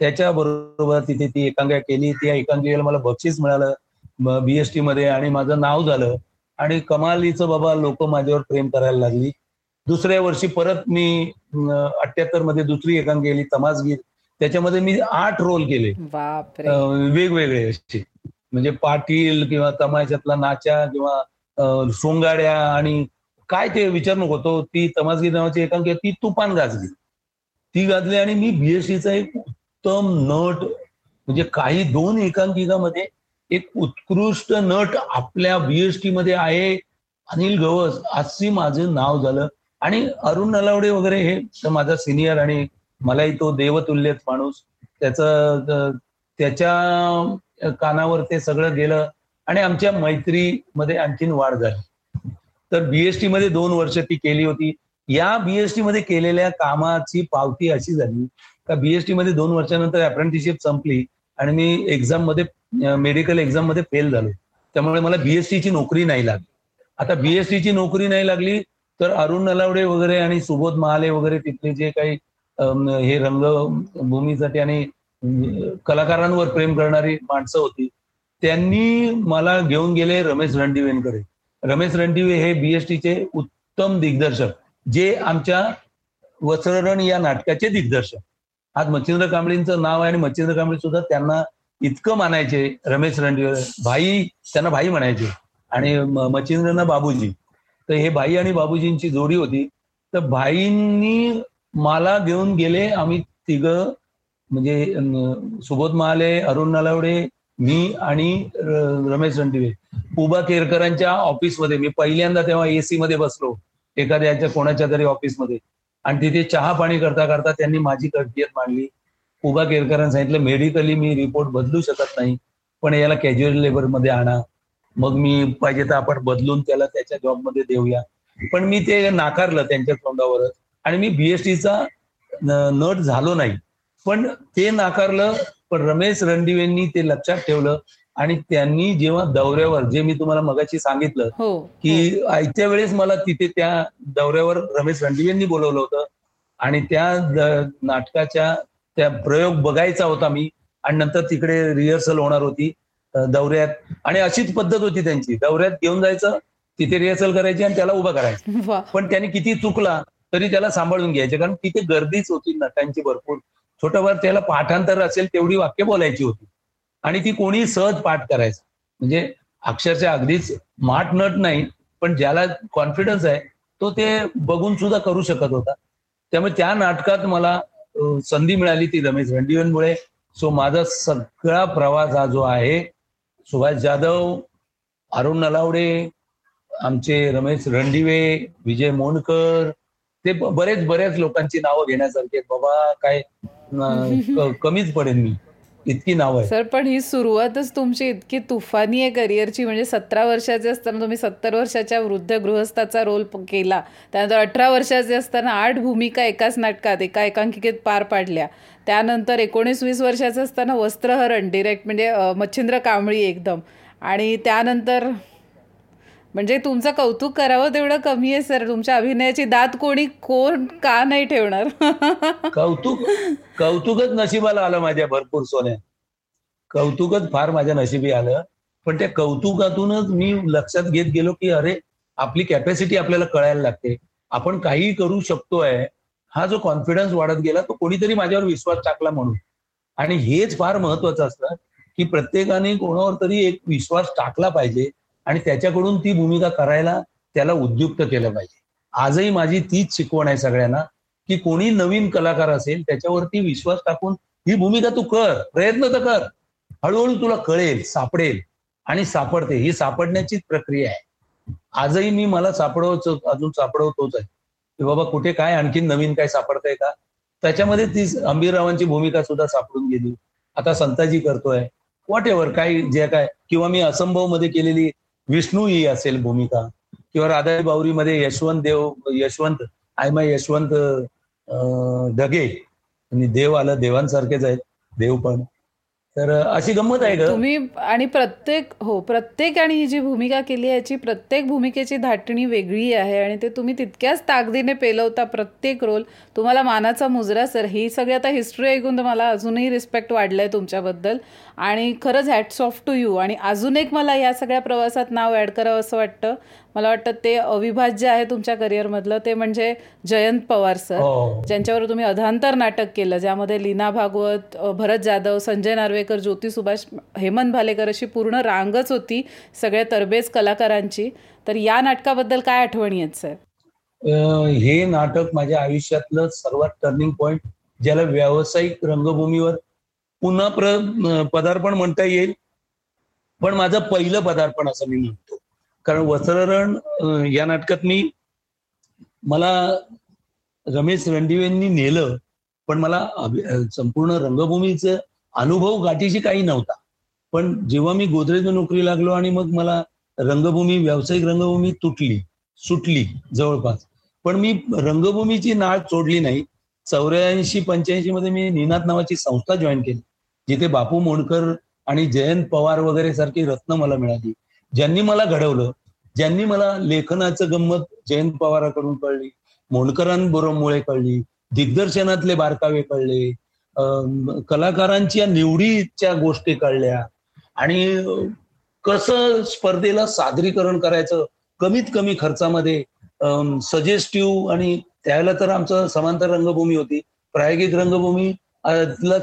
त्याच्या बरोबर तिथे ती एकांकिका केली. त्या एकांकिकेला मला बक्षीस मिळालं. बीएसटी मध्ये आणि माझं नाव झालं. आणि कमालीचं बाबा लोक माझ्यावर प्रेम करायला लागली. दुसऱ्या वर्षी परत मी अठ्याहत्तरमध्ये दुसरी एकांक गेली तमासगीर. त्याच्यामध्ये मी आठ रोल केले. वेगवेगळे असे. म्हणजे पाटील किंवा तमाशातला नाचा किंवा सोंगाड्या आणि काय ते विचार नको तो ती तमासगीर नावाची एकांक ती तुफान गाजली. ती गाजली आणि मी बीएसटीचा एक उत्तम नट म्हणजे काही दोन एकांकिकामध्ये एक उत्कृष्ट नट आपल्या बीएसटी मध्ये आहे. अनिल गवस असे माझं नाव झालं. आणि अरुण नलावडे वगैरे हे माझा सिनियर आणि मलाही तो देवतुल्यच माणूस. त्याचं त्याच्या कानावर ते सगळं गेलं. आणि आमच्या मैत्रीमध्ये आणखीन वाढ झाली. तर बीएसटी मध्ये दोन वर्ष ती केली होती. या बीएसटी मध्ये केलेल्या कामाची पावती अशी झाली. का बीएसटी मध्ये दोन वर्षानंतर अप्रेंटिसशिप संपली. आणि मी एक्झाममध्ये मेडिकल एक्झाममध्ये फेल झालो. त्यामुळे मला बीएसटीची नोकरी नाही लागली. आता बीएसटीची नोकरी नाही लागली तर अरुण नलावडे वगैरे आणि सुबोध महाले वगैरे तिथले जे काही हे रंगभूमीसाठी आणि कलाकारांवर प्रेम करणारी माणसं होती त्यांनी मला घेऊन गेले रमेश रणदिवेंकडे. रमेश रणदिवे हे बीएसटीचे उत्तम दिग्दर्शक जे आमच्या वस्त्ररण या नाटकाचे दिग्दर्शक. आज मच्छिंद्र कांबळींचं नाव आहे आणि मच्छिंद्र कांबळी सुद्धा त्यांना इतकं मानायचे रमेश रणदिवे भाई त्यांना भाई म्हणायचे. आणि मच्छिंद्रना बाबूजी. तर हे भाई आणि बाबूजींची जोडी होती. तर भाईंनी मला घेऊन गेले आम्ही तिघ म्हणजे सुबोध महाले अरुण नलावडे मी आणि रमेश रणदिवे. उबा केरकरांच्या ऑफिसमध्ये मी पहिल्यांदा तेव्हा एसी मध्ये बसलो. एखाद्याच्या कोणाच्या तरी ऑफिसमध्ये आणि तिथे चहा पाणी करता करता त्यांनी माझी कटकियत मांडली. उभा केरकरांनी सांगितलं मेडिकली मी रिपोर्ट बदलू शकत नाही पण याला कॅज्युअल लेबरमध्ये आणा. मग मी पाहिजे तर आपण बदलून त्याला त्याच्या जॉबमध्ये देऊया. पण मी ते नाकारलं त्यांच्या तोंडावरच. आणि मी बीएसटीचा नट झालो नाही. पण ते नाकारलं पण रमेश रणदिवेंनी ते लक्षात ठेवलं आणि त्यांनी जेव्हा दौऱ्यावर जे मी तुम्हाला मगाशी सांगितलं हो, की हो. आयत्या वेळेस मला तिथे त्या दौऱ्यावर रमेश रणदिवेंनी बोलवलं होतं. आणि त्या नाटकाच्या त्या प्रयोग बघायचा होता मी. आणि नंतर तिकडे रिहर्सल होणार होती दौऱ्यात. आणि अशीच पद्धत होती त्यांची. दौऱ्यात घेऊन जायचं तिथे रिहर्सल करायची आणि त्याला उभा करायचं. पण त्याने किती चुकला तरी त्याला सांभाळून घ्यायचे. कारण तिथे गर्दीच होती नटांची भरपूर. छोटंफार त्याला पाठांतर असेल तेवढी वाक्य बोलायची होती. आणि ती कोणी सहज पाठ करायचं. म्हणजे अक्षरशः अगदीच माठ नट नाही पण ज्याला कॉन्फिडन्स आहे तो ते बघून सुद्धा करू शकत होता. त्यामुळे त्या नाटकात मला संधी मिळाली ती रमेश रणदिवेंमुळे सो माझा सगळा प्रवास हा जो आहे सुभाष जाधव अरुण नलावडे आमचे रमेश रणदिवे विजय मोनकर ते बरेच बऱ्याच लोकांची नावं घेण्यासारखे बाबा काय कमीच पडेल मी. इतकी नाव आहे सर पण ही सुरुवातच तुमची इतकी तुफानी आहे करिअरची. म्हणजे सतरा वर्षाचे असताना तुम्ही सत्तर वर्षाच्या वृद्ध गृहस्थाचा रोल केला. त्यानंतर अठरा वर्षाचे असताना आठ भूमिका एकाच नाटकात एका एकांकिकेत पार पाडल्या. त्यानंतर एकोणीस वीस वर्षाचं असताना वस्त्रहरण डिरेक्ट म्हणजे मच्छिंद्र कांबळी एकदम. आणि त्यानंतर म्हणजे तुमचं कौतुक करावं तेवढं कमी आहे सर. तुमच्या अभिनयाची दात कोणी कोण का नाही ठेवणार? कौतुक कौतुकच नशिबाला आलं माझ्या भरपूर सोन्या कौतुकच फार माझ्या नशिबी आलं. पण त्या कौतुकातूनच मी लक्षात घेत गेलो की अरे आपली कॅपॅसिटी आपल्याला कळायला लागते. आपण काही करू शकतोय. हा जो कॉन्फिडन्स वाढत गेला तो कोणीतरी माझ्यावर विश्वास टाकला म्हणून. आणि हेच फार महत्वाचं असतं की प्रत्येकाने कोणावर तरी एक विश्वास टाकला पाहिजे. आणि त्याच्याकडून ती भूमिका करायला त्याला उद्युक्त केलं पाहिजे. आजही माझी तीच शिकवण आहे सगळ्यांना की कोणी नवीन कलाकार असेल त्याच्यावरती विश्वास टाकून ही भूमिका तू कर प्रयत्न तर कर. हळूहळू तुला कळेल सापडेल. आणि सापडते ही सापडण्याचीच प्रक्रिया आहे. आजही मी मला सापडवच अजून सापडवतोच आहे की बाबा कुठे काय आणखीन नवीन काय सापडतंय का? त्याच्यामध्ये ती अंबीररावांची भूमिका सुद्धा सापडून गेली. आता संताजी करतोय. वॉट एव्हर काय जे काय किंवा मी असंभवमध्ये केलेली विष्णू ही असेल भूमिका. किंवा राधाई बावरीमध्ये यशवंत देव यशवंत आय माय यशवंत ढगे. आणि देव आलं देवांसारखेच आहेत. देव पण. तर अशी गंमत आहे का तुम्ही आणि प्रत्येक हो प्रत्येक आणि ही जी भूमिका केली आहे याची प्रत्येक भूमिकेची धाटणी वेगळी आहे आणि ते तुम्ही तितक्याच ताकदीने पेलवता प्रत्येक रोल. तुम्हाला मानाचा मुजरा सर ही सगळी आता हिस्ट्री ऐकून तुम्हाला मला अजूनही रिस्पेक्ट वाढलंय तुमच्याबद्दल. आणि खरंच हॅट्स ऑफ टू यू आणि अजून एक मला या सगळ्या प्रवासात नाव ऍड करावं असं वाटतं. मला वाटतं ते अविभाज्य आहे तुमच्या करिअरमधलं. ते म्हणजे जयंत पवार सर. हो. ज्यांच्यावर तुम्ही अधांतर नाटक केलं ज्यामध्ये लीना भागवत भरत जाधव संजय नार्वेकर ज्योती सुभाष हेमंत भालेकर अशी पूर्ण रांगच होती सगळ्या तरबेज कलाकारांची. तर या नाटकाबद्दल काय आठवणी आहेत सर? हे नाटक माझ्या आयुष्यातलं सर्वात टर्निंग पॉइंट ज्याला व्यावसायिक रंगभूमीवर पुन्हा प्र पदार्पण म्हणता येईल. पण माझं पहिलं पदार्पण असं मी म्हणतो. कारण वस्त्ररण या नाटकात मी मला रमेश रणदिवेंनी नेलं पण मला संपूर्ण रंगभूमीचं अनुभव गाठीशी काही नव्हता. पण जेव्हा मी गोदरेज नोकरी लागलो आणि मग मला रंगभूमी व्यावसायिक रंगभूमी तुटली सुटली जवळपास. पण मी रंगभूमीची नाळ सोडली नाही. चौऱ्याऐंशी पंच्याऐंशी मध्ये मी निनाद नावाची संस्था जॉईन केली जिथे बापू मोडकर आणि जयंत पवार वगैरे सारखी रत्न मला मिळाली. ज्यांनी मला घडवलं ज्यांनी मला लेखनाचं गंमत जयंत पवाराकडून कळली मोंडकरांबरोबर कळली दिग्दर्शनातले बारकावे कळले कलाकारांच्या निवडीच्या गोष्टी कळल्या आणि कसं स्पर्धेला सादरीकरण करायचं कमीत कमी खर्चामध्ये सजेस्टिव्ह आणि त्यावेळेला तर आमचं समांतर रंगभूमी होती प्रायोगिक रंगभूमी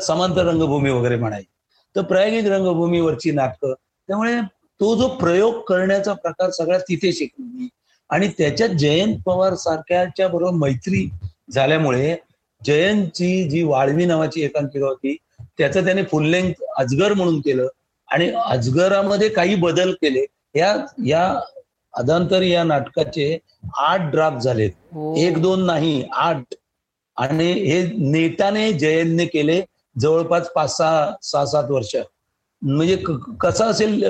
समांतर रंगभूमी वगैरे म्हणायची. तर प्रायोगिक रंगभूमीवरची नाटकं त्यामुळे तो जो प्रयोग करण्याचा प्रकार सगळ्यात तिथे शिकलो मी. आणि त्याच्यात जयंत पवार सारख्याच्या बरोबर मैत्री झाल्यामुळे जयंतची जी वाळवी नावाची एकांकिका होती त्याचं त्याने फुल लेंथ अजगर म्हणून केलं आणि अजगरामध्ये काही बदल केले. या या अदांतर या नाटकाचे आठ ड्राफ्ट झालेत. एक दोन नाही आठ. आणि हे नेटाने जयंतने केले जवळपास पाच सहा सहा सात वर्ष. म्हणजे कसा असेल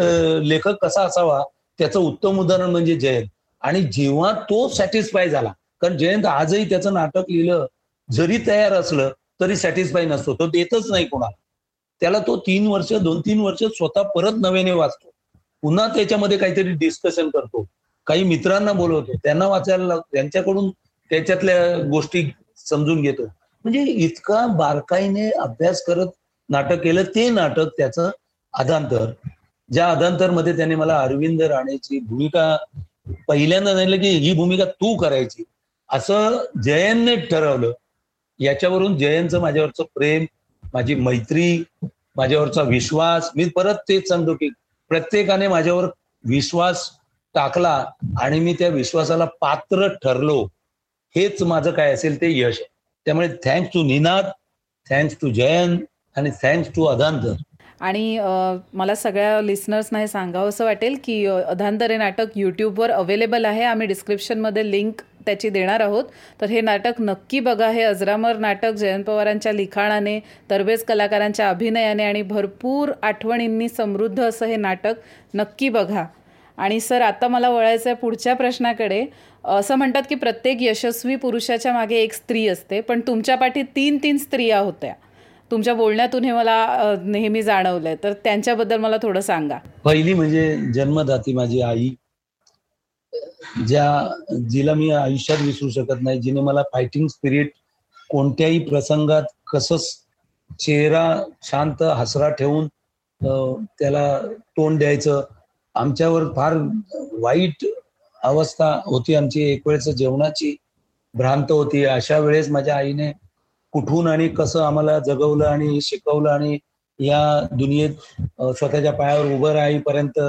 लेखक कसा असावा त्याचं उत्तम उदाहरण म्हणजे जयंत. आणि जेव्हा तो सॅटिस्फाय झाला कारण जयंत आजही त्याचं नाटक लिहिलं जरी तयार असलं तरी सॅटिस्फाय नसतो. तो देतच नाही कोणाला. त्याला तो तीन वर्ष दोन तीन वर्ष स्वतः परत नव्याने वाचतो. पुन्हा त्याच्यामध्ये काहीतरी डिस्कशन करतो. काही मित्रांना बोलवतो. त्यांना वाचायला त्यांच्याकडून त्याच्यातल्या गोष्टी समजून घेतो. म्हणजे इतका बारकाईने अभ्यास करत नाटक केलं ते नाटक त्याचं अदांतर ज्या अदांतरमध्ये त्याने मला अरविंद राणेची भूमिका पहिल्यांदा नाही की ही भूमिका तू करायची. असं जयनने ठरवलं. याच्यावरून जयनचं माझ्यावरचं प्रेम माझी मैत्री माझ्यावरचा विश्वास मी परत तेच सांगतो की प्रत्येकाने माझ्यावर विश्वास टाकला आणि मी त्या विश्वासाला पात्र ठरलो. हेच माझं काय असेल ते यश. आहे त्यामुळे thanks to Ninad thanks to Jayant आणि थँक्स टू अदांतर आणि मला सगळ्या लिस्नर्सना हे सांगावं असं वाटेल की अधांतरे नाटक यूट्यूबवर अवेलेबल आहे. आम्ही डिस्क्रिप्शनमध्ये लिंक त्याची देणार आहोत. तर हे नाटक नक्की बघा. हे अजरामर नाटक जयंत पवारांच्या लिखाणाने तरबेज कलाकारांच्या अभिनयाने आणि भरपूर आठवणींनी समृद्ध असं हे नाटक नक्की बघा. आणि सर आता मला वळायचं आहे पुढच्या प्रश्नाकडे. असं म्हणतात की प्रत्येक यशस्वी पुरुषाच्या मागे एक स्त्री असते पण तुमच्या पाठी तीन तीन स्त्रिया होत्या. तुमच्या बोलण्यातून हे मला नेहमी जाणवलंय. तर त्यांच्याबद्दल मला थोडं सांगा. पहिली म्हणजे जन्मदाती माझी आई. ज्या जिला मी आयुष्यात विसरू शकत नाही जिने मला फायटिंग स्पिरिट कोणत्याही प्रसंगात कसं चेहरा शांत हसरा ठेवून त्याला तोंड द्यायचं. आमच्यावर फार वाईट अवस्था होती आमची. एक वेळेस जेवणाची भ्रांत होती. अशा वेळेस माझ्या आईने कुठून आणि कसं आम्हाला जगवलं आणि शिकवलं आणि या दुनियेत स्वतःच्या पायावर उभं राहीपर्यंत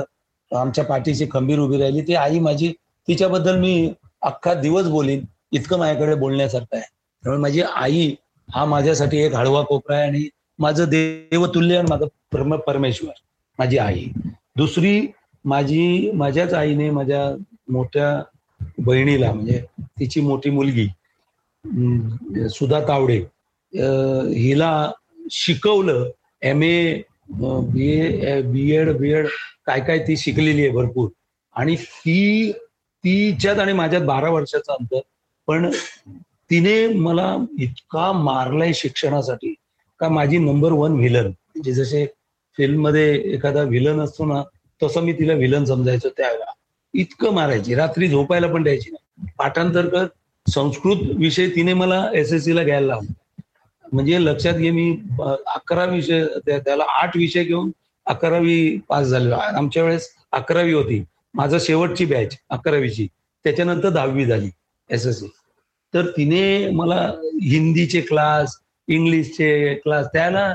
आमच्या पाठीची खंबीर उभी राहिली. ती आई माझी तिच्याबद्दल मी अख्खा दिवस बोलीन इतकं माझ्याकडे बोलण्यासारखं आहे. त्यामुळे माझी आई हा माझ्यासाठी एक हळवा कोपरा आहे आणि माझं देवतुल्य आणि माझं परमेश्वर माझी आई. दुसरी माझी माझ्याच आईने माझ्या मोठ्या बहिणीला म्हणजे तिची मोठी मुलगी सुधा तावडे हिला शिकवलं M A B A B Ed B Ed काय काय ती शिकलेली आहे भरपूर. आणि ती तिच्यात आणि माझ्यात बारा वर्षाचं अंतर. पण तिने मला इतका मारलाय शिक्षणासाठी का माझी नंबर वन व्हिलन म्हणजे जसे फिल्ममध्ये एखादा व्हिलन असतो ना तसं मी तिला व्हिलन समजायचो त्यावेळेला. इतकं मारायची. रात्री झोपायला पण द्यायची नाही. पाठांतर कर संस्कृत विषय तिने मला एस एस ला घ्यायला लावला. म्हणजे लक्षात घे मी अकरा विषय त्याला आठ विषय घेऊन अकरावी पास झालेलो आमच्या वेळेस अकरावी होती. माझं शेवटची बॅच अकरावीची. त्याच्यानंतर दहावी झाली एस एस सी तर तिने मला हिंदीचे क्लास इंग्लिशचे क्लास त्याला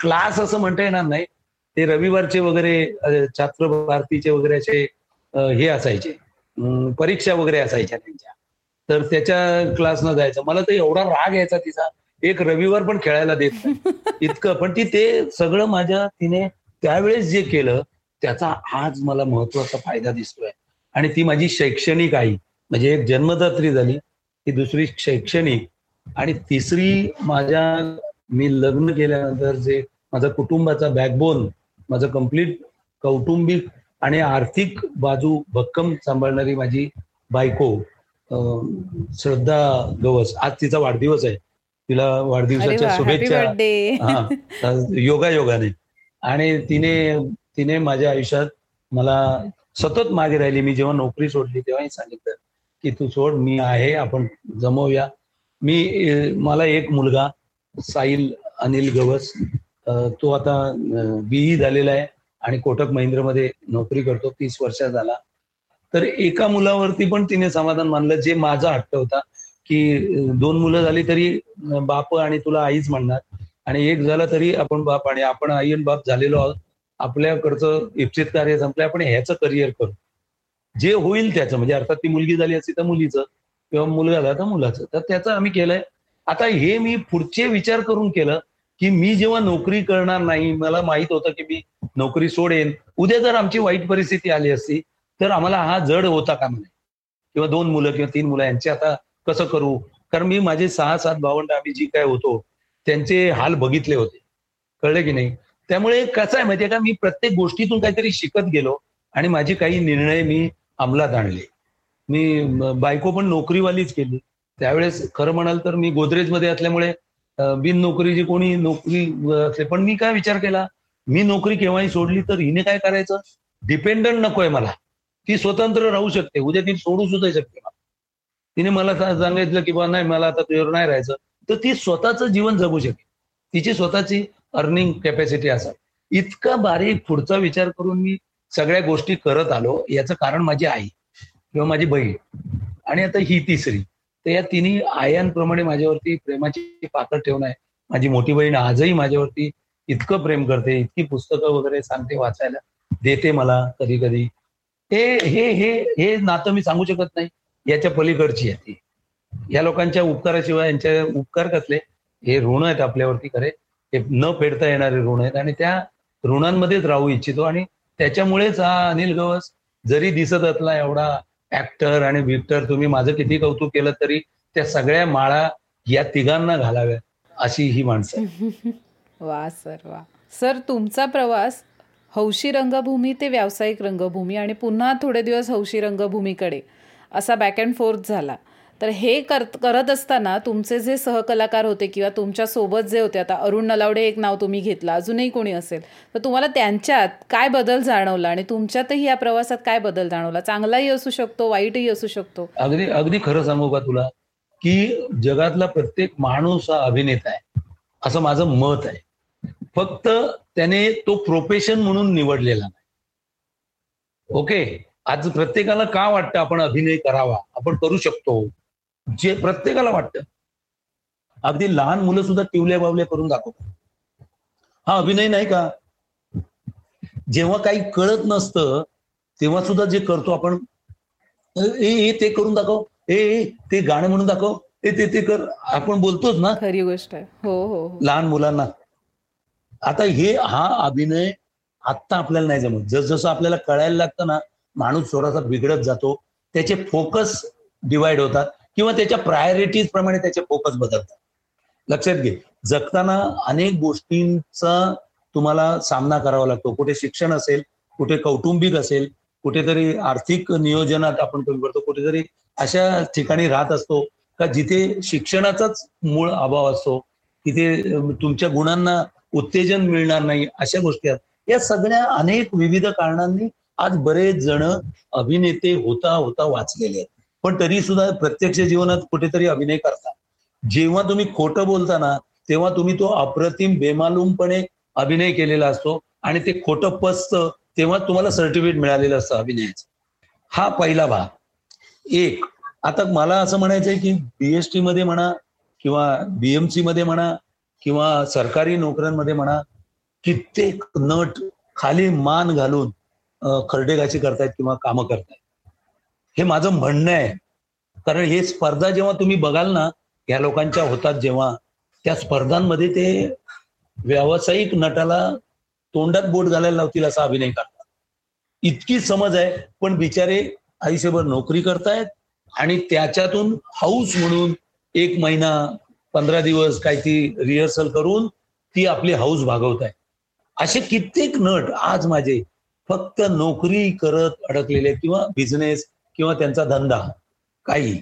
क्लास असं म्हणता येणार नाही. ते रविवारचे वगैरे छात्र भारतीचे वगैरे असे हे असायचे. परीक्षा वगैरे असायच्या त्यांच्या. तर त्याच्या क्लासनं जायचं. मला तर एवढा राग यायचा तिचा. एक रविवार पण खेळायला देत नाही. इतकं. पण ती ते सगळं माझ्या तिने त्यावेळेस जे केलं त्याचा आज मला महत्त्वाचा फायदा दिसतोय. आणि ती माझी शैक्षणिक आई म्हणजे एक जन्मदात्री झाली ती दुसरी शैक्षणिक आणि तिसरी माझ्या मी लग्न केल्यानंतर जे माझा कुटुंबाचा बॅकबोन माझं कंप्लीट कौटुंबिक आणि आर्थिक बाजू भक्कम सांभाळणारी माझी बायको श्रद्धा गवस. आज तिचा वाढदिवस आहे. तिला वाढदिवसाच्या शुभेच्छा. हा योगा योगाने आणि तिने तिने माझ्या आयुष्यात मला सतत मागे राहिली. मी जेव्हा नोकरी सोडली तेव्हाही सांगितलं की तू सोड मी आहे आपण जमवूया. मी मला एक मुलगा साहिल अनिल गवस तो आता बीई झालेला आहे आणि कोटक महिंद्रमध्ये नोकरी करतो. तीस वर्षात झाला. तर एका मुलावरती पण तिने समाधान मानलं. जे माझा हट्ट होता की दोन मुलं झाली तरी बाप आणि तुला आईच म्हणणार. आणि एक झाला तरी आपण बाप आणि आपण आई आणि बाप झालेलो आहोत. आपल्याकडचं इप्सित कार्य संपलं आपण ह्याचं करिअर करू. जे होईल त्याचं म्हणजे अर्थात ती मुलगी झाली असती तर मुलीचं किंवा मुलगा झाला तर मुलाचं. तर त्याचं आम्ही केलंय. आता हे मी पुढचे विचार करून केलं की मी जेव्हा नोकरी करणार नाही मला माहीत होतं की मी नोकरी सोडेन. उद्या जर आमची वाईट परिस्थिती आली असती तर आम्हाला हा जड होता का म्हणे? किंवा दोन मुलं किंवा तीन मुलं यांचे आता कसं करू? कारण मी माझे सहा सात भावंड आम्ही जी काय होतो त्यांचे हाल बघितले होते. कळले की नाही? त्यामुळे कसं आहे माहितीये का? मी प्रत्येक गोष्टीतून काहीतरी शिकत गेलो आणि माझे काही निर्णय मी अंमलात आणले. मी बायको पण नोकरीवालीच केली. त्यावेळेस खरं म्हणाल तर मी गोदरेजमध्ये असल्यामुळे बिन नोकरीची कोणी नोकरी असले पण मी काय विचार केला? मी नोकरी केव्हाही सोडली तर हिने काय करायचं? डिपेंडंट नकोय मला. ती स्वतंत्र राहू शकते. उद्या ती सोडू सुद्धा शकते तिने मला सांगितलं की बा नाही मला आता तुझ्यावर नाही राहायचं. तर ती स्वतःच जीवन जगू शकेल. तिची स्वतःची अर्निंग कॅपॅसिटी असावी इतका बारीक पुढचा विचार करून मी सगळ्या गोष्टी करत आलो याचं कारण माझी आई किंवा माझी बहीण. आणि आता ही तिसरी. तर या तिन्ही आयांप्रमाणे माझ्यावरती प्रेमाची पाकळ ठेवून आहे. माझी मोठी बहीण आजही माझ्यावरती इतकं प्रेम करते इतकी पुस्तकं वगैरे सांगते वाचायला. देते मला कधी कधी ते हे हे हे नातं मी सांगू शकत नाही. याच्या पलीकडची आहे ती. या लोकांच्या उपकाराशिवाय यांच्या उपकार कसले? हे ऋण आहेत आपल्यावरती खरे. हे न फेडता येणारे ऋण आहेत आणि त्या ऋणांमध्येच राहू इच्छितो आणि त्याच्यामुळेच हा अनिल गवस जरी दिसत असला एवढा ऍक्टर आणि विक्टर तुम्ही माझं किती कौतुक केलं तरी त्या सगळ्या माळा या तिघांना घालाव्या अशी ही माणसं वा सर वा. सर तुमचा प्रवास हौशी रंगभूमी ते व्यावसायिक रंगभूमी आणि पुन्हा थोडे दिवस हौशी रंगभूमीकडे असा बॅक अँड फोर्थ झाला. तर हे कर करत असताना तुमचे जे सहकलाकार होते किंवा तुमच्यासोबत जे होते आता अरुण नलावडे एक नाव तुम्ही घेतलं अजूनही कोणी असेल तर तुम्हाला त्यांच्यात काय बदल जाणवला आणि तुमच्यातही या प्रवासात काय बदल जाणवला? चांगलाही असू शकतो वाईटही असू शकतो. अगदी अगदी खरं सांगू का तुला? की जगातला प्रत्येक माणूस हा अभिनेता आहे. असं माझं मत आहे. फक्त त्याने तो प्रोफेशन म्हणून निवडलेला नाही. ओके आज प्रत्येकाला का वाटतं आपण अभिनय करावा? आपण करू शकतो. जे प्रत्येकाला वाटतं. अगदी लहान मुलं सुद्धा टिवल्या बावल्या करून दाखवतात. हा अभिनय नाही का? जेव्हा काही कळत नसतं तेव्हा सुद्धा जे करतो आपण ए ए ते करून दाखव. ए ए ते गाणं म्हणून दाखव. ए ते ते कर. आपण बोलतोच ना? खरी गोष्ट आहे. हो हो हो. लहान मुलांना. आता हे हा अभिनय आत्ता आपल्याला नाही जमत. जसजसं आपल्याला कळायला लागतं ना माणूस थोडासा बिघडत जातो. त्याचे फोकस डिवाइड होतात किंवा त्याच्या प्रायोरिटीज प्रमाणे त्याचे फोकस बदलतात. लक्षात घे. जगताना अनेक गोष्टींचा तुम्हाला सामना करावा लागतो. कुठे शिक्षण असेल कुठे कौटुंबिक असेल कुठेतरी आर्थिक नियोजनात आपण कमी करतो कुठेतरी अशा ठिकाणी राहत असतो का जिथे शिक्षणाचाच मूळ अभाव असतो तिथे तुमच्या गुणांना उत्तेजन मिळणार नाही अशा गोष्टी आहेत. या सगळ्या अनेक विविध कारणांनी आज बरेच जण अभिनेते होता होता वाचलेले आहेत. पण तरी सुद्धा प्रत्यक्ष जीवनात कुठेतरी अभिनय करता जेव्हा तुम्ही खोटं बोलता ना तेव्हा तुम्ही तो अप्रतिम बेमालूमपणे अभिनय केलेला असतो आणि ते खोटं पसतं तेव्हा तुम्हाला सर्टिफिकेट मिळालेलं असतं अभिनयाचं. हा पहिला भाग. एक आता मला असं म्हणायचंय की बीएसटी मध्ये म्हणा किंवा बीएमसी मध्ये म्हणा किंवा सरकारी नोकऱ्यांमध्ये म्हणा कित्येक नट खाली मान घालून खरडेगाची करतायत किंवा कामं करतायत. हे माझं म्हणणं आहे. कारण हे स्पर्धा जेव्हा तुम्ही बघाल ना या लोकांच्या होतात जेव्हा त्या स्पर्धांमध्ये ते व्यावसायिक नटाला तोंडात बोट घालायला लावतील असा अभिनय करतात. इतकी समज आहे पण बिचारे आयुष्यभर नोकरी करतायत आणि त्याच्यातून हाऊस म्हणून एक महिना पंधरा दिवस काही ती रिहर्सल करून ती आपली हाऊस भागवत आहे असे कित्येक नट आज माझे फक्त नोकरी करत अडकलेले किंवा बिझनेस किंवा त्यांचा धंदा काही.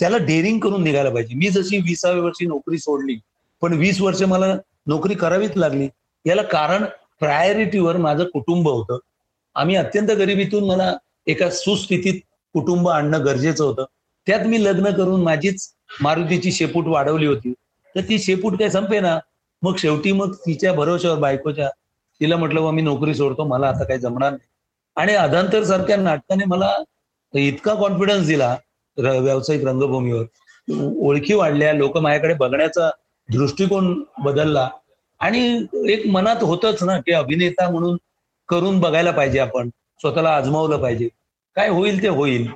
त्याला डेअरिंग करून निघायला पाहिजे. मी जशी विसाव्या वर्षी नोकरी सोडली पण वीस वर्ष मला नोकरी करावीच लागली याला कारण प्रायोरिटीवर माझं कुटुंब होतं. आम्ही अत्यंत गरिबीतून मला एका सुस्थितीत कुटुंब आणणं गरजेचं होतं. त्यात मी लग्न करून माझीच मारुतीची शेपूट वाढवली होती. तर ती शेपूट काय संपे ना मग शेवटी मग तिच्या भरोश्यावर बायकोच्या तिला म्हटलं बा मी नोकरी सोडतो मला आता काही जमणार नाही. आणि अधांतर सारख्या नाटकाने मला इतका कॉन्फिडन्स दिला व्यावसायिक रंगभूमीवर. ओळखी वाढल्या लोक माझ्याकडे बघण्याचा दृष्टिकोन बदलला. आणि एक मनात होतच ना की अभिनेता म्हणून करून बघायला पाहिजे आपण स्वतःला आजमावलं पाहिजे. काय होईल ते होईल.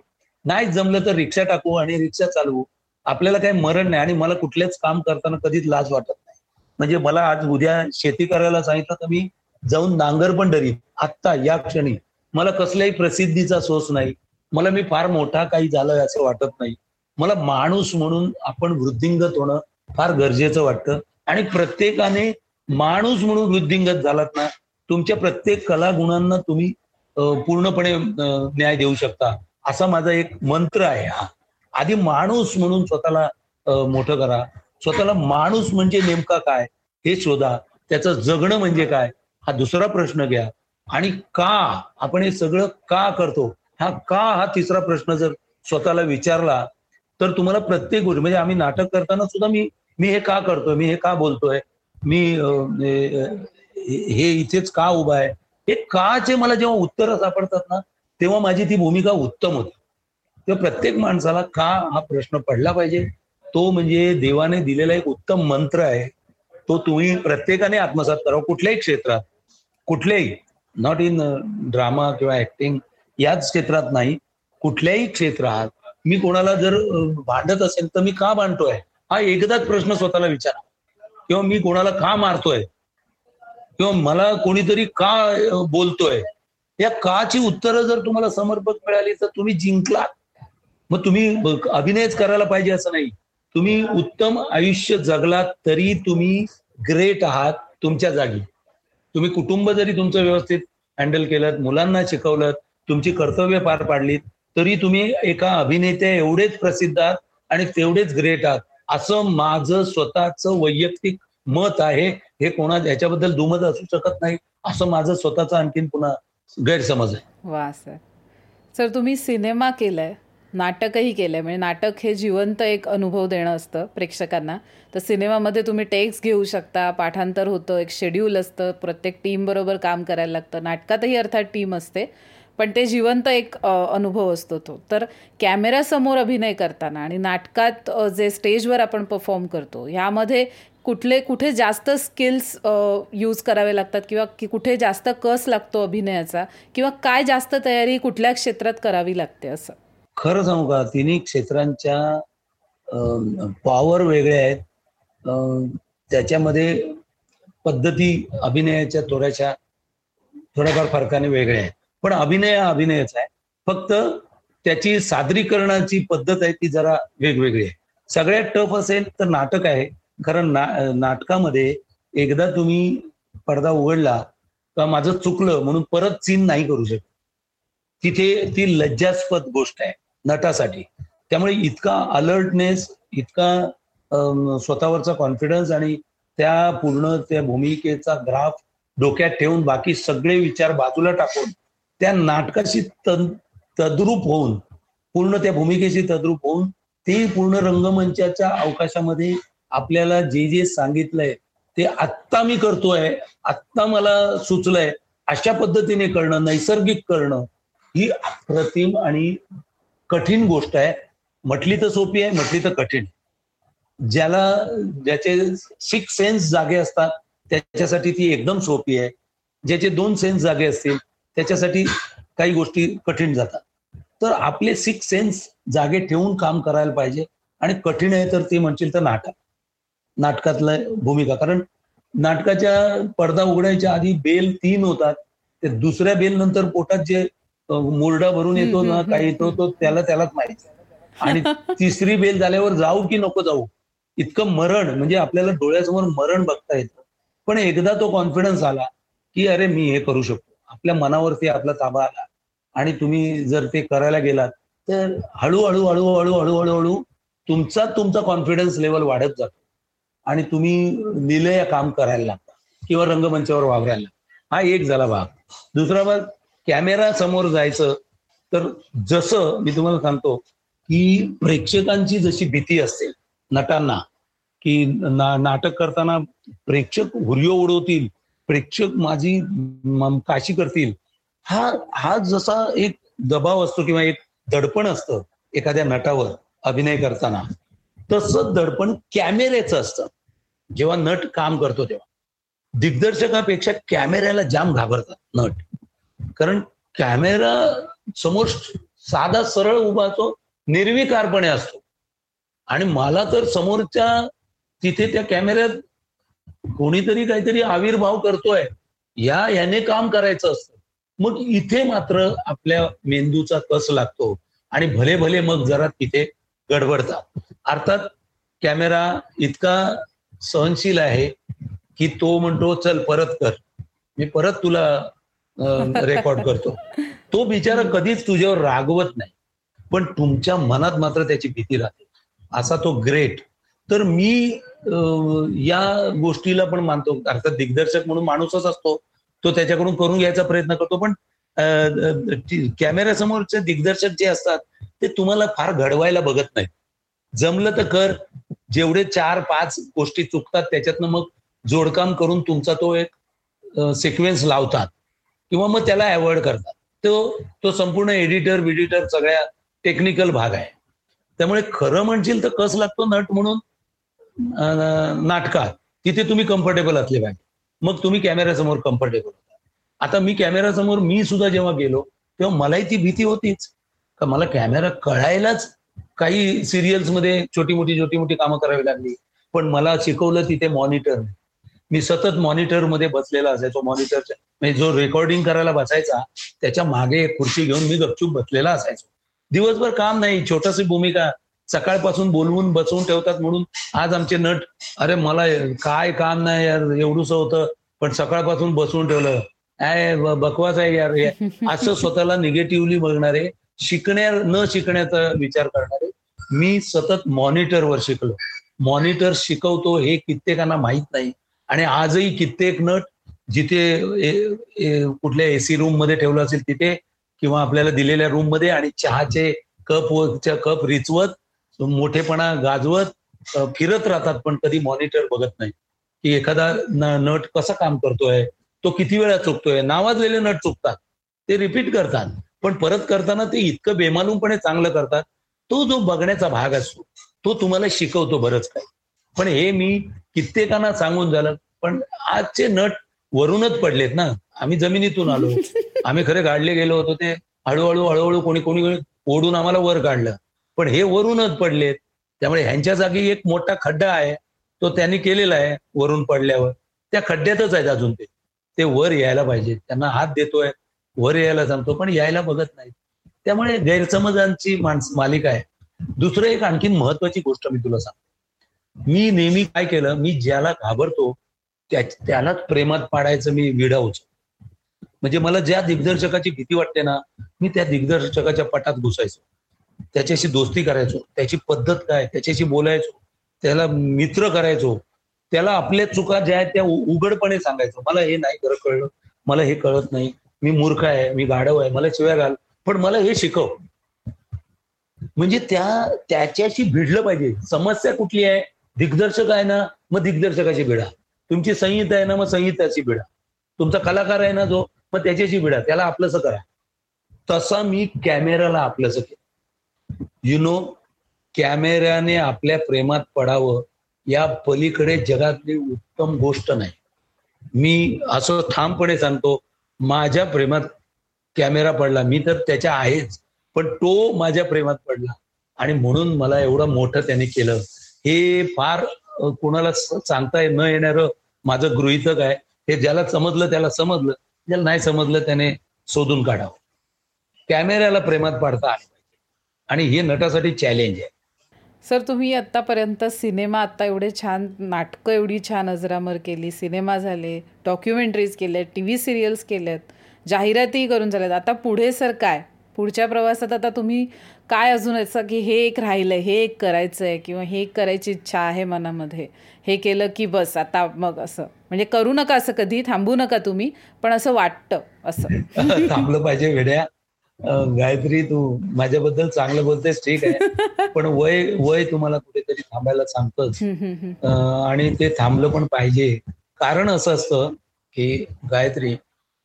नाही जमलं तर रिक्षा टाकू आणि रिक्षा चालवू. आपल्याला काही मरण नाही आणि मला कुठलेच काम करताना कधीच लाज वाटत नाही. म्हणजे मला आज उद्या शेती करायला सांगितलं तर मी जाऊन नांगर पण डरीन. आत्ता या क्षणी. मला कसल्याही प्रसिद्धीचा सोस नाही. मला मी फार मोठा काही झालोय असं वाटत नाही. मला माणूस म्हणून आपण वृद्धिंगत होणं फार गरजेचं वाटतं. आणि प्रत्येकाने माणूस म्हणून वृद्धिंगत झालात ना तुमच्या प्रत्येक कला गुणांना तुम्ही पूर्णपणे न्याय देऊ शकता. असा माझा एक मंत्र आहे हा. आधी माणूस म्हणून स्वतःला मोठं करा. स्वतःला माणूस म्हणजे नेमका काय हे शोधा. त्याचं जगणं म्हणजे काय हा दुसरा प्रश्न घ्या. आणि का आपण हे सगळं का करतो हा का हा तिसरा प्रश्न जर स्वतःला विचारला तर तुम्हाला प्रत्येक गोष्ट म्हणजे आम्ही नाटक करताना सुद्धा मी मी हे का करतोय मी हे का बोलतोय मी हे इथेच का उभा आहे? हे काचे मला जेव्हा उत्तर सापडतात ना तेव्हा माझी ती भूमिका उत्तम होती. तेव्हा प्रत्येक माणसाला का हा प्रश्न पडला पाहिजे? तो म्हणजे देवाने दिलेला एक उत्तम मंत्र आहे. तो तुम्ही प्रत्येकाने आत्मसात करावा कुठल्याही क्षेत्रात कुठल्याही नॉट इन ड्रामा किंवा ऍक्टिंग याच क्षेत्रात नाही. कुठल्याही क्षेत्रात मी कोणाला जर uh, भांडत असेल तर मी का भांडतोय? हा एकदाच प्रश्न स्वतःला विचारा. किंवा मी कोणाला का मारतोय? किंवा मला कोणीतरी का uh, बोलतोय? या काची उत्तरं जर तुम्हाला समर्पक मिळाली तर तुम्ही जिंकलात. मग तुम्ही अभिनयच करायला पाहिजे असं नाही. तुम्ही उत्तम आयुष्य जगलात तरी तुम्ही ग्रेट आहात तुमच्या जागी. तुम्ही कुटुंब जरी तुमचं व्यवस्थित हँडल केलं मुलांना शिकवलं तुमची कर्तव्य पार पाडलीत तरी तुम्ही एका अभिनेत्या एवढेच प्रसिद्ध आहात आणि तेवढेच ग्रेट आहात. असं माझं स्वतःचं वैयक्तिक मत आहे. हे कोणा याच्याबद्दल दुमत असू शकत नाही. असं माझं स्वतःचं आणखीन पुन्हा गैरसमज आहे. वा सर. सर तुम्ही सिनेमा केलाय. नाटकही केलंय. म्हणजे नाटक हे जिवंत एक अनुभव देणं असतं प्रेक्षकांना. तर सिनेमामध्ये तुम्ही टेक्स्ट घेऊ शकता पाठांतर होतं एक शेड्यूल असतं प्रत्येक टीमबरोबर काम करायला लागतं. नाटकातही अर्थात टीम असते पण ते जिवंत एक अनुभव असतो तो. तर कॅमेऱ्यासमोर अभिनय करताना आणि नाटकात जे स्टेजवर आपण परफॉर्म करतो ह्यामध्ये कुठले कुठे जास्त स्किल्स यूज करावे लागतात किंवा कुठे जास्त कस लागतो अभिनयाचा किंवा काय जास्त तयारी कुठल्या क्षेत्रात करावी लागते असं. खरं सांगू का? तिन्ही क्षेत्रांच्या पॉवर वेगळ्या आहेत. त्याच्यामध्ये पद्धती अभिनयाच्या थोड्याशा थोड्याफार फरकाने वेगळ्या आहेत. पण अभिनय हा अभिनयच आहे. फक्त त्याची सादरीकरणाची पद्धत आहे ती जरा वेगवेगळी आहे. सगळ्यात टफ असेल तर नाटक आहे. कारण ना नाटकामध्ये एकदा तुम्ही पडदा उघडला का माझं चुकलं म्हणून परत सीन नाही करू शकत. तिथे ती लज्जास्पद गोष्ट आहे. नटासाठी. त्यामुळे इतका अलर्टनेस इतका स्वतःवरचा कॉन्फिडन्स आणि त्या पूर्ण त्या भूमिकेचा ग्राफ डोक्यात ठेवून बाकी सगळे विचार बाजूला टाकून त्या नाटकाशी तद्रूप होऊन पूर्ण त्या भूमिकेशी तद्रूप होऊन ते पूर्ण रंगमंचाच्या अवकाशामध्ये आपल्याला जे जे सांगितलंय ते आत्ता मी करतोय आत्ता मला सुचलंय अशा पद्धतीने करणं नैसर्गिक करणं ही अप्रतिम आणि कठीण गोष्ट आहे. म्हटली तर सोपी आहे म्हटली तर कठीण. ज्याला ज्याचे सिक्स सेन्स जागे असतात त्याच्यासाठी ती एकदम सोपी आहे. ज्याचे दोन सेन्स जागे असतील त्याच्यासाठी काही गोष्टी कठीण जातात. तर आपले सिक्स सेन्स जागे ठेवून काम करायला पाहिजे. आणि कठीण आहे तर ते म्हणशील तर नाटक. नाटकातलं भूमिका. कारण नाटकाच्या पडदा उघडायच्या आधी बेल तीन होतात. ते दुसऱ्या बेल नंतर पोटात जे मुरडा भरून येतो ना काही येतो तो त्याला त्यालाच माहिती. आणि तिसरी बेल झाल्यावर जाऊ की नको जाऊ? इतकं मरण म्हणजे आपल्याला डोळ्यासमोर मरण बघता येतं. पण एकदा तो कॉन्फिडन्स आला की अरे मी हे करू शकतो. आपल्या मनावरती आपला ताबा आला. आणि तुम्ही जर ते करायला गेलात तर हळूहळू हळूहळू हळूहळू हळू तुमचा तुमचा कॉन्फिडन्स लेवल वाढत जातो. आणि तुम्ही निलय काम करायला लागता. किंवा रंगमंचावर वावरायला हा एक झाला भाग. दुसरा भाग कॅमेरा समोर जायचं तर जसं मी तुम्हाला सांगतो की प्रेक्षकांची जशी भीती असते नटांना की ना नाटक करताना प्रेक्षक हुर्यो उडवतील प्रेक्षक माझी काशी करतील हा हा जसा एक दबाव असतो किंवा एक दडपण असतं एखाद्या नटावर अभिनय करताना तसं दडपण कॅमेऱ्याचं असतं. जेव्हा नट काम करतो तेव्हा. दिग्दर्शकापेक्षा कॅमेऱ्याला जाम घाबरतात नट. कारण कॅमेरा समोर साधा सरळ उभा असतो निर्विकारपणे असतो. आणि मला तर समोरच्या तिथे त्या कॅमेऱ्यात कोणीतरी काहीतरी आविर्भाव करतोय या याने काम करायचं असतं. मग इथे मात्र आपल्या मेंदूचा कस लागतो आणि भले भले मग जरा तिथे गडबडतात अर्थात कॅमेरा इतका सहनशील आहे की तो म्हणतो चल परत कर. मी परत तुला रेकॉर्ड करतो. तो बिचारा कधीच तुझ्यावर रागवत नाही. पण तुमच्या मनात मात्र त्याची भीती राहते. असा तो ग्रेट तर मी या गोष्टीला पण मानतो. अर्थात दिग्दर्शक म्हणून माणूसच असतो. तो त्याच्याकडून करून घ्यायचा प्रयत्न करतो. पण कॅमेऱ्यासमोरचे दिग्दर्शक जे असतात ते तुम्हाला फार घडवायला बघत नाहीत. जमलं तर कर. जेवढे चार पाच गोष्टी चुकतात त्याच्यातनं मग जोडकाम करून तुमचा तो एक सिक्वेन्स लावतात. किंवा मग त्याला अवॉइड करतात. तो तो संपूर्ण एडिटर विडिटर सगळ्या टेक्निकल भाग आहे. त्यामुळे खरं म्हणशील तर कस लागतो नट म्हणून? नाटकात. तिथे तुम्ही कम्फर्टेबल असले पाहिजे. मग तुम्ही कॅमेऱ्यासमोर कम्फर्टेबल होता. आता मी कॅमेऱ्यासमोर मी सुद्धा जेव्हा गेलो तेव्हा मलाही ती भीती होतीच. का मला कॅमेरा कळायलाच काही सिरियल्समध्ये छोटी मोठी छोटी मोठी कामं करावी लागली. पण मला शिकवलं तिथे मॉनिटर मी सतत मॉनिटरमध्ये बसलेला असायचो. मॉनिटरच्या म्हणजे जो रेकॉर्डिंग करायला बसायचा त्याच्यामागे खुर्ची घेऊन मी गपचूप बसलेला असायचो. दिवसभर काम नाही छोटशी भूमिका. सकाळपासून बोलवून बसवून ठेवतात म्हणून आज आमचे नट अरे मला काय काम नाही यार एवढूस होतं. पण सकाळपासून बसवून ठेवलं. अय बकवास आहे यार. असं स्वतःला निगेटिव्हली बघणारे शिकण्या न शिकण्याचा विचार करणारे मी सतत मॉनिटरवर शिकलो. मॉनिटर शिकवतो हे कित्येकांना माहीत नाही. आणि आजही कित्येक नट जिथे कुठल्या एसी रूममध्ये ठेवलं असेल तिथे किंवा आपल्याला दिलेल्या रूममध्ये आणि चहाचे कप कप रिचवत मोठेपणा गाजवत फिरत राहतात पण कधी मॉनिटर बघत नाही. की एखादा नट कसा काम करतोय तो किती वेळा चुकतोय नावाजलेले नट चुकतात ते रिपीट करतात पण परत करताना ते इतकं बेमालूमपणे चांगलं करतात तो जो बघण्याचा भाग असतो तो तुम्हाला शिकवतो बरंच काय पण हे मी कित्येकांना सांगून झालं. पण आजचे नट वरूनच पडलेत ना. आम्ही जमिनीतून आलो. आम्ही खरे गाडले गेलो होतो ते. हळूहळू हळूहळू कोणी कोणी ओढून आम्हाला वर काढलं. पण हे वरूनच पडलेत. त्यामुळे ह्यांच्या जागी एक मोठा खड्डा आहे. तो त्यांनी केलेला आहे वरून पडल्यावर. त्या खड्ड्यातच आहेत अजून ते. ते वर यायला पाहिजे त्यांना हात देतोय. वर यायला सांगतो. पण यायला बघत नाहीत. त्यामुळे गैरसमजांची माणस मालिका आहे. दुसरं एक आणखीन महत्वाची गोष्ट मी तुला सांगतो. मी नेहमी काय केलं मी ज्याला घाबरतो त्या त्यालाच प्रेमात पाडायचं मी विडावच म्हणजे मला ज्या दिग्दर्शकाची भीती वाटते ना मी त्या दिग्दर्शकाच्या पटात घुसायचो. त्याच्याशी दोस्ती करायचो त्याची पद्धत काय त्याच्याशी बोलायचो त्याला मित्र करायचो त्याला आपल्या चुका ज्या आहेत त्या उघडपणे सांगायचो. मला हे नाही खरं कळलं मला हे कळत नाही मी मूर्ख आहे मी गाढव आहे मला शिव्या घाल पण मला हे शिकव. म्हणजे त्या त्याच्याशी भिडलं पाहिजे. समस्या कुठली आहे? दिग्दर्शक आहे ना मग दिग्दर्शकाची भिडा. तुमची संहिता आहे ना मग संहिताची भिडा. तुमचा कलाकार आहे ना जो मग त्याच्याशी भिडा. त्याला आपलंसं करा. तसा मी कॅमेराला आपलंसं केलं. यु नो कॅमेऱ्याने आपल्या प्रेमात पडावं या पलीकडे जगातली उत्तम गोष्ट नाही. मी असं ठामपणे सांगतो माझ्या प्रेमात कॅमेरा पडला. मी तर त्याच्या आहेच पण तो माझ्या प्रेमात पडला. आणि म्हणून मला एवढं मोठं त्याने केलं. हे फार कोणाला सांगता न येणार माझं गृहितक आहे. हे ज्याला समजलं त्याला समजलं. ज्याला नाही समजलं त्याने शोधून काढावं. कॅमेऱ्याला प्रेमात पाडता आले पाहिजे. आणि हे नटासाठी चॅलेंज आहे. सर तुम्ही आत्तापर्यंत सिनेमा आत्ता एवढे छान नाटकं एवढी छान अजरामर केली. सिनेमा झाले डॉक्युमेंटरीज केल्यात टी व्ही सिरियल्स केल्यात जाहिरातीही करून झाल्यात. आता पुढे सर काय? पुढच्या प्रवासात आता तुम्ही काय अजून असं की हे एक राहिलं हे एक करायचं आहे किंवा हे एक करायची इच्छा आहे मनामध्ये? हे केलं की बस आता मग असं. म्हणजे करू नका असं कधी थांबू नका तुम्ही पण असं वाटतं असं. थांबलं पाहिजे वेड्या. गायत्री तू माझ्याबद्दल चांगलं बोलतेस ठीक आहे. पण वय वय तुम्हाला कुठेतरी थांबायला सांगतच. आणि ते थांबलं पण पाहिजे. कारण असं असतं की गायत्री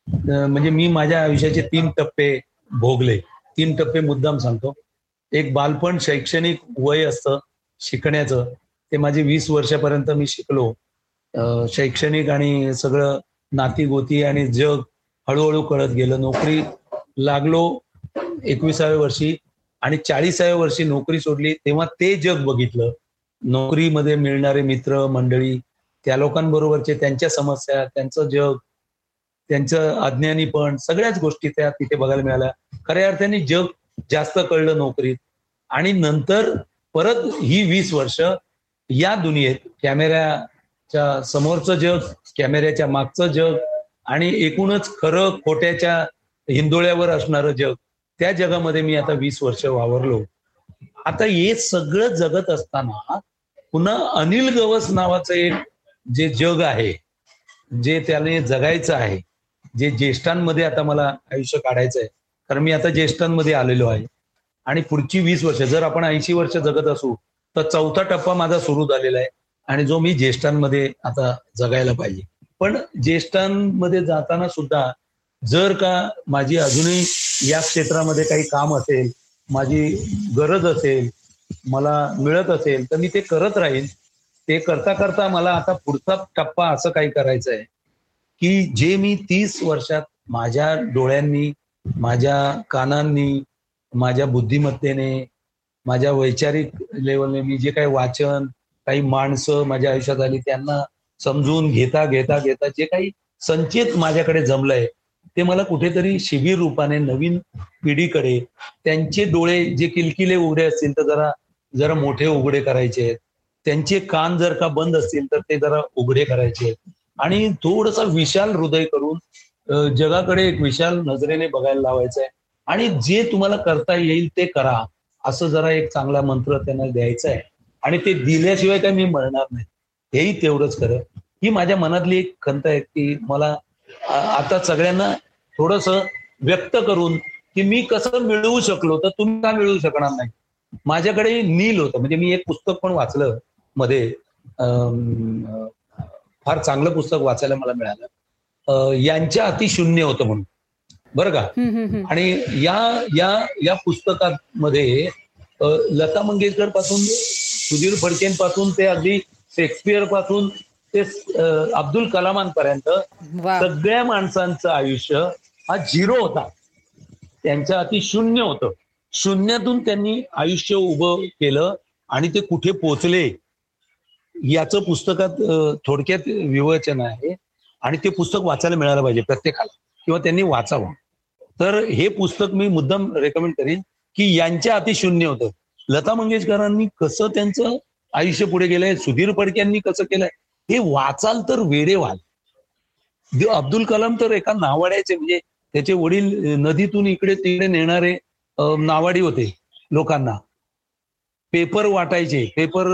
म्हणजे मी माझ्या आयुष्याचे तीन टप्पे भोगले. तीन टप्पे मुद्दाम सांगतो. एक बालपण शैक्षणिक वय असतं शिकण्याचं. ते माझे वीस वर्षापर्यंत मी शिकलो. शैक्षणिक आणि सगळं नाती गोती आणि जग हळूहळू कळत गेलं. नोकरी लागलो एकविसाव्या वर्षी आणि चाळीसाव्या वर्षी नोकरी सोडली. तेव्हा ते जग बघितलं. नोकरीमध्ये मिळणारे मित्र मंडळी त्या लोकांबरोबरचे त्यांच्या समस्या त्यांचं जग त्यांचं अज्ञानीपण सगळ्याच गोष्टी त्या तिथे बघायला मिळाल्या. खऱ्या अर्थाने जग जास्त कळलं नोकरीत. आणि नंतर परत ही वीस वर्ष या दुनियेत कॅमेऱ्याच्या समोरचं जग कॅमेऱ्याच्या मागचं जग आणि एकूणच खरं खोट्याच्या हिंदोळ्यावर असणारं जग त्या जगामध्ये मी आता वीस वर्ष वावरलो. आता हे सगळं जगत असताना पुन्हा अनिल गवस नावाचं एक जे जग आहे जे त्याने जगायचं आहे जे ज्येष्ठांमध्ये आता मला आयुष्य काढायचं आहे कारण मी आता ज्येष्ठांमध्ये आलेलो आहे. आणि पुढची वीस वर्ष जर आपण ऐंशी वर्ष जगत असू तर चौथा टप्पा माझा सुरू झालेला आहे आणि जो मी ज्येष्ठांमध्ये आता जगायला पाहिजे. पण ज्येष्ठांमध्ये जाताना सुद्धा जर का माझी अजूनही या क्षेत्रामध्ये काही काम असेल माझी गरज असेल मला मिळत असेल तर मी ते करत राहीन. ते करता करता मला आता पुढचा टप्पा असं काही करायचं आहे की जे मी तीस वर्षात माझ्या डोळ्यांनी माझ्या कानांनी माझ्या बुद्धिमत्तेने माझ्या वैचारिक लेवलने मी जे काही वाचन काही माणसं माझ्या आयुष्यात आली त्यांना समजून घेता घेता घेता जे काही संचित माझ्याकडे जमलंय ते मला कुठेतरी शिबिर रूपाने नवीन पिढीकडे त्यांचे डोळे जे किलकिले उघडे असतील तर जरा जरा मोठे उघडे करायचे आहेत. त्यांचे कान जर का बंद असतील तर ते जरा उघडे करायचे आहेत. आणि थोडस विशाल हृदय करून जगाकडे एक विशाल नजरेने बघायला लावायचं आहे आणि जे तुम्हाला करता येईल ते करा असं जरा एक चांगला मंत्र त्यांना द्यायचा आहे आणि ते दिल्याशिवाय काय मी मरणार नाही. हेही तेवढंच खरं. ही माझ्या मनातली एक खंत आहे की मला आता सगळ्यांना थोडस व्यक्त करून की मी कसं मिळवू शकलो तर तुम्ही का मिळवू शकणार नाही? माझ्याकडे नील होतं. म्हणजे मी एक पुस्तक पण वाचलं मध्ये. फार चांगलं पुस्तक वाचायला मला मिळालं. यांच्या अति शून्य होतं म्हणून. बरं का. आणि या या या पुस्तकामध्ये लता मंगेशकरपासून सुधीर फडकेंपासून ते अगदी शेक्सपियरपासून ते अब्दुल कलामांपर्यंत सगळ्या माणसांचं आयुष्य हा झिरो होता. त्यांच्या हाती शून्य होतं. शून्यातून त्यांनी आयुष्य उभं केलं आणि ते कुठे पोचले? याचं पुस्तकात थोडक्यात विवेचन आहे आणि ते पुस्तक वाचायला मिळालं पाहिजे प्रत्येकाला किंवा त्यांनी वाचावं. तर हे पुस्तक मी मुद्दाम रेकमेंड करीन की यांच्या हाती शून्य होतं. लता मंगेशकरांनी कसं त्यांचं आयुष्य पुढे गेलंय सुधीर फडक्यांनी कसं केलंय हे वाचाल तर वेडे व्हाल अब्दुल कलाम तर एका नावाड्याचे म्हणजे त्याचे वडील नदीतून इकडे तिकडे नेणारे नावाडी होते लोकांना. पेपर वाटायचे पेपर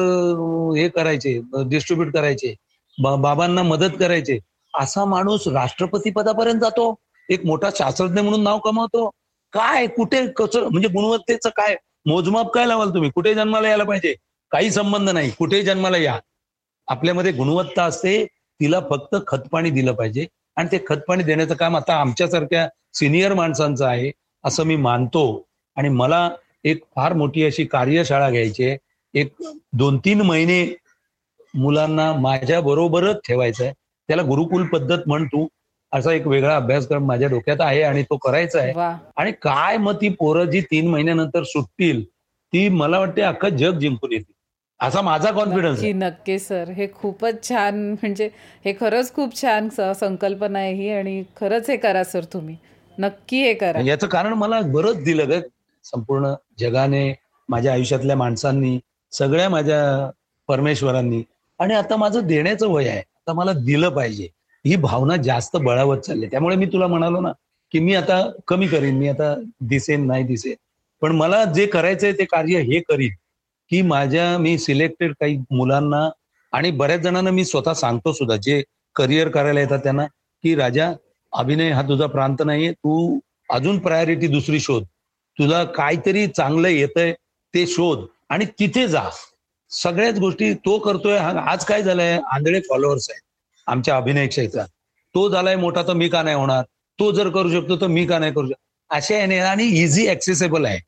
हे करायचे डिस्ट्रीब्युट करायचे बाबांना मदत करायचे. असा माणूस राष्ट्रपती पदापर्यंत जातो एक मोठा शास्त्रज्ञ म्हणून नाव कमावतो. काय कुठे कसं म्हणजे गुणवत्तेचं काय? मोजमाप काय लावाल तुम्ही? कुठे जन्माला यायला पाहिजे? काही संबंध नाही. कुठे जन्माला या? आपल्यामध्ये गुणवत्ता असते तिला फक्त खतपाणी दिलं पाहिजे. आणि ते खतपाणी देण्याचं काम आता आमच्यासारख्या सिनियर माणसांचं आहे असं मी मानतो. आणि मला एक फार मोठी अशी कार्यशाळा घ्यायची एक दोन तीन महिने मुलांना माझ्या बरोबरच ठेवायचं आहे. त्याला गुरुकुल पद्धत म्हणतो असा एक वेगळा अभ्यासक्रम माझ्या डोक्यात आहे आणि तो करायचा आहे. आणि काय मग ती पोरं जी तीन महिन्यानंतर सुटतील ती मला वाटते अख्खं जग जिंकून येतील. असा माझा कॉन्फिडन्स नक्की सर. हे खूपच छान म्हणजे हे खरंच खूप छान संकल्पना आहे ही आणि खरंच हे करा सर तुम्ही. नक्की हे करा. याचं कारण मला बरंच दिलं ग. संपूर्ण जगाने माझ्या आयुष्यातल्या माणसांनी सगळ्या माझ्या परमेश्वरांनी आणि आता माझं देण्याचं वय आहे. आता मला दिलं पाहिजे. ही भावना जास्त बळावत चालली. त्यामुळे मी तुला म्हणालो ना की मी आता कमी करीन. मी आता दिसेन नाही दिसेन. पण मला जे करायचंय ते कार्य हे करीन. की माझ्या मी सिलेक्टेड काही मुलांना आणि बऱ्याच जणांना मी स्वतः सांगतो सुद्धा जे करिअर करायला येतात त्यांना की राजा अभिनय हा तुझा प्रांत नाहीये. तू अजून प्रायोरिटी दुसरी शोध. तुला काहीतरी चांगलं येतंय ते शोध आणि तिथे जा. सगळ्याच गोष्टी तो करतोय. आज काय झालंय? आंधळे फॉलोअर्स आहेत. आमच्या अभिनय क्षेत्रात. तो झालाय मोठा तर मी का नाही होणार? तो जर करू शकतो तर मी का नाही करू शकतो? अशा याने आणि इझी ऍक्सेसेबल आहे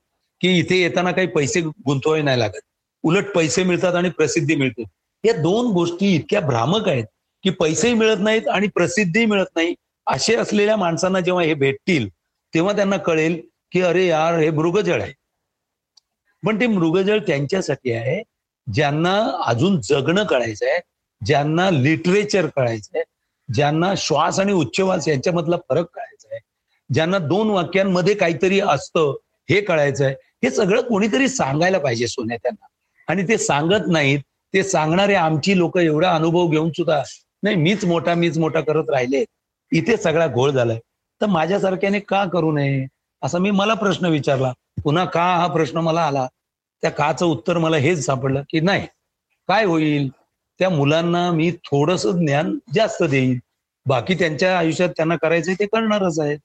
की इथे येताना काही पैसे गुंतवावे नाही लागत. उलट पैसे मिळतात आणि प्रसिद्धी मिळते. या दोन गोष्टी इतक्या भ्रामक आहेत की पैसेही मिळत नाहीत आणि प्रसिद्धीही मिळत नाही. असे असलेल्या माणसांना जेव्हा हे भेटतील तेव्हा त्यांना कळेल की अरे यार हे मृगजळ आहे. पण ते मृगजळ त्यांच्यासाठी आहे ज्यांना अजून जगणं कळायचं आहे ज्यांना लिटरेचर कळायचं आहे ज्यांना श्वास आणि उच्चवास यांच्यामधला फरक कळायचा आहे ज्यांना दोन वाक्यांमध्ये काहीतरी असतं हे कळायचं आहे. हे सगळं कोणीतरी सांगायला पाहिजे सोन्या त्यांना आणि ते सांगत नाहीत ते सांगणारे आमची लोक एवढा अनुभव घेऊन सुद्धा नाही मीच मोठा मीच मोठा करत राहिले इथे सगळा घोळ झालाय. तर माझ्यासारख्याने का करू नये? असा मी मला प्रश्न विचारला. पुन्हा का हा प्रश्न मला आला? त्या काचं उत्तर मला हेच सापडलं की नाही. काय होईल? त्या मुलांना मी थोडस ज्ञान जास्त देईन. बाकी त्यांच्या आयुष्यात त्यांना करायचंय ते करणारच आहे.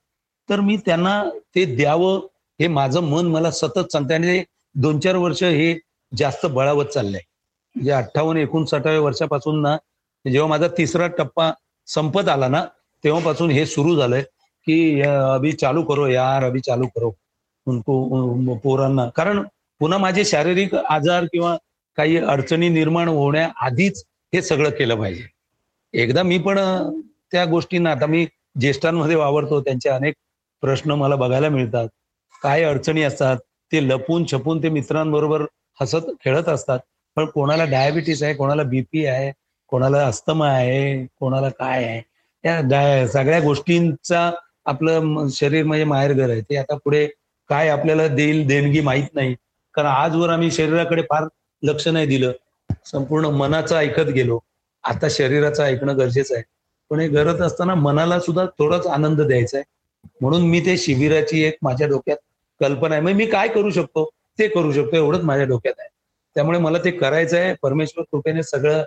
तर मी त्यांना ते द्यावं हे माझं मन मला सतत सांगते आणि दोन चार वर्ष हे जास्त बळावत चाललंय. म्हणजे अठ्ठावन्न एकोणसाठाव्या वर्षापासून ना जेव्हा माझा तिसरा टप्पा संपत आला ना तेव्हापासून हे सुरू झालंय. की अभी अभि चालू करो यार अभि चालू करो. उनको पोरांना. कारण पुन्हा माझे शारीरिक आजार किंवा काही अडचणी निर्माण होण्याआधीच हे सगळं केलं पाहिजे. एकदा मी पण त्या गोष्टींना आता मी ज्येष्ठांमध्ये वावरतो त्यांचे अनेक प्रश्न मला बघायला मिळतात. काय अडचणी असतात? ते लपून छपून ते मित्रांबरोबर हसत खेळत असतात. पण कोणाला डायबिटीस आहे कोणाला बीपी आहे कोणाला अस्थमा आहे कोणाला काय आहे या सगळ्या गोष्टींचा आपलं शरीर म्हणजे माहेरघर आहे. ते आता पुढे काय आपल्याला देईल देणगी माहीत नाही. कारण आजवर आम्ही शरीराकडे फार लक्ष नाही दिलं. संपूर्ण मनाचं ऐकत गेलो. आता शरीराचं ऐकणं गरजेचं आहे. पण हे करत असताना मनाला सुद्धा थोडाच आनंद द्यायचा आहे. म्हणून मी ते शिबिराची एक माझ्या डोक्यात कल्पना आहे. मग मी काय करू शकतो? ते करू शकतो. एवढंच माझ्या डोक्यात आहे. त्यामुळे मला ते करायचं आहे. परमेश्वर कृपेने सगळं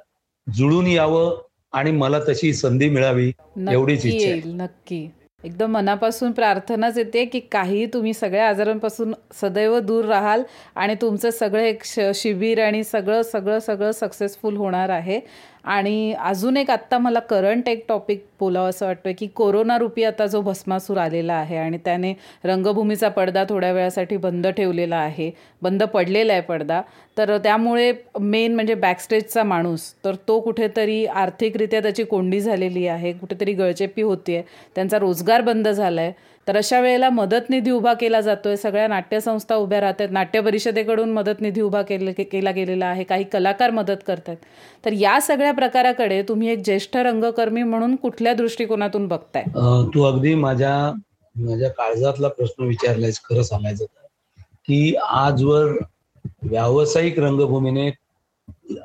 जुळून यावं आणि मला तशी संधी मिळावी. एवढीच इच्छा नक्की. एकदम मनापासून प्रार्थनाच येते की काही तुम्ही सगळ्या आजारांपासून सदैव दूर राहाल आणि तुमचं सगळं एक श शिबिर आणि सगळं सगळं सगळं सक्सेसफुल होणार आहे. आणि अजून एक आत्ता मला करंट एक टॉपिक बोलावं असं वाटतं की कोरोना रूपी आता जो भस्मासूर आलेला आहे आणि त्याने रंगभूमीचा पडदा थोड्या वेळासाठी बंद ठेवलेला आहे बंद पडलेला आहे पडदा तर त्यामुळे मेन म्हणजे बॅकस्टेजचा माणूस तर तो कुठेतरी आर्थिकरित्या त्याची कोंडी झालेली आहे कुठेतरी गळचेपी होती आहे त्यांचा रोजगार बंद झाला आहे तर अशा वेळेला मदत निधी उभा केला जातोय. सगळ्या नाट्यसंस्था उभ्या राहतात नाट्य परिषदेकडून मदत निधी उभा केले केला गेलेला आहे. काही कलाकार मदत करतात तर या सगळ्या प्रकाराकडे तुम्ही एक ज्येष्ठ रंगकर्मी म्हणून कुठल्या दृष्टिकोनातून बघताय? तू अगदी माझ्या माझ्या काळजातला प्रश्न विचारलायस खरं सांगायचं की आजवर व्यावसायिक रंगभूमीने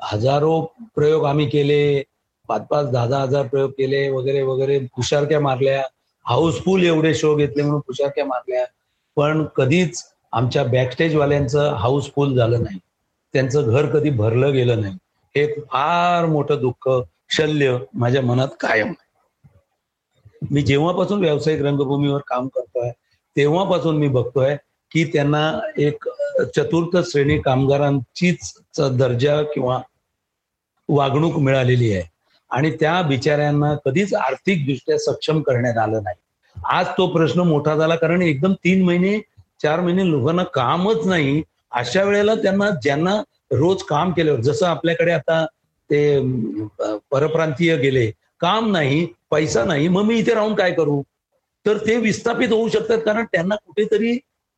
हजारो प्रयोग आम्ही केले. पाच पाच दहा दहा हजार प्रयोग केले वगैरे वगैरे कुशारक्या मारल्या. हाऊसफुल एवढे शो घेतले म्हणून पुशाक्या मारल्या. पण कधीच आमच्या बॅकस्टेजवाल्यांचं हाऊसफुल झालं नाही. त्यांचं घर कधी भरलं गेलं नाही. हे फार मोठं दुःख शल्य माझ्या मनात कायम आहे. मी जेव्हापासून व्यावसायिक रंगभूमीवर काम करतोय तेव्हापासून मी बघतोय की त्यांना एक चतुर्थ श्रेणी कामगारांचीच दर्जा किंवा वागणूक मिळालेली आहे. आणि त्या बिचाऱ्यांना कधीच आर्थिकदृष्ट्या सक्षम करण्यात आलं नाही. आज तो प्रश्न मोठा झाला कारण एकदम तीन महिने चार महिने लोकांना कामच नाही. अशा वेळेला त्यांना ज्यांना रोज काम केल्यावर जसं आपल्याकडे आता ते परप्रांतीय गेले काम नाही पैसा नाही मग मी इथे राहून काय करू? तर ते विस्थापित होऊ शकतात कारण त्यांना कुठेतरी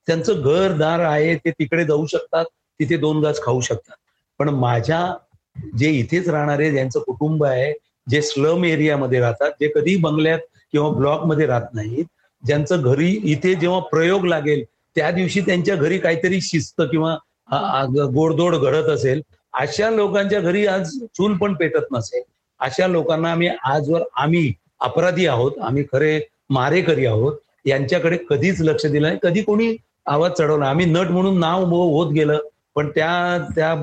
त्यांचं घरदार आहे ते तिकडे जाऊ शकतात तिथे दोन गाज खाऊ शकतात. पण माझ्या जे इथेच राहणारे ज्यांचं कुटुंब आहे जे स्लम एरियामध्ये राहतात जे कधी बंगल्यात किंवा ब्लॉकमध्ये राहत नाहीत ज्यांचं घरी इथे जेव्हा प्रयोग लागेल त्या दिवशी त्यांच्या घरी काहीतरी शिस्त किंवा गोडदोड घडत असेल अशा लोकांच्या घरी आज चूल पण पेटत नसेल. अशा लोकांना आम्ही आजवर आम्ही अपराधी आहोत आम्ही खरे मारेकरी आहोत यांच्याकडे कधीच लक्ष दिलं नाही. कधी कोणी आवाज चढवला. आम्ही नट म्हणून नाव होत गेलं पण त्या त्या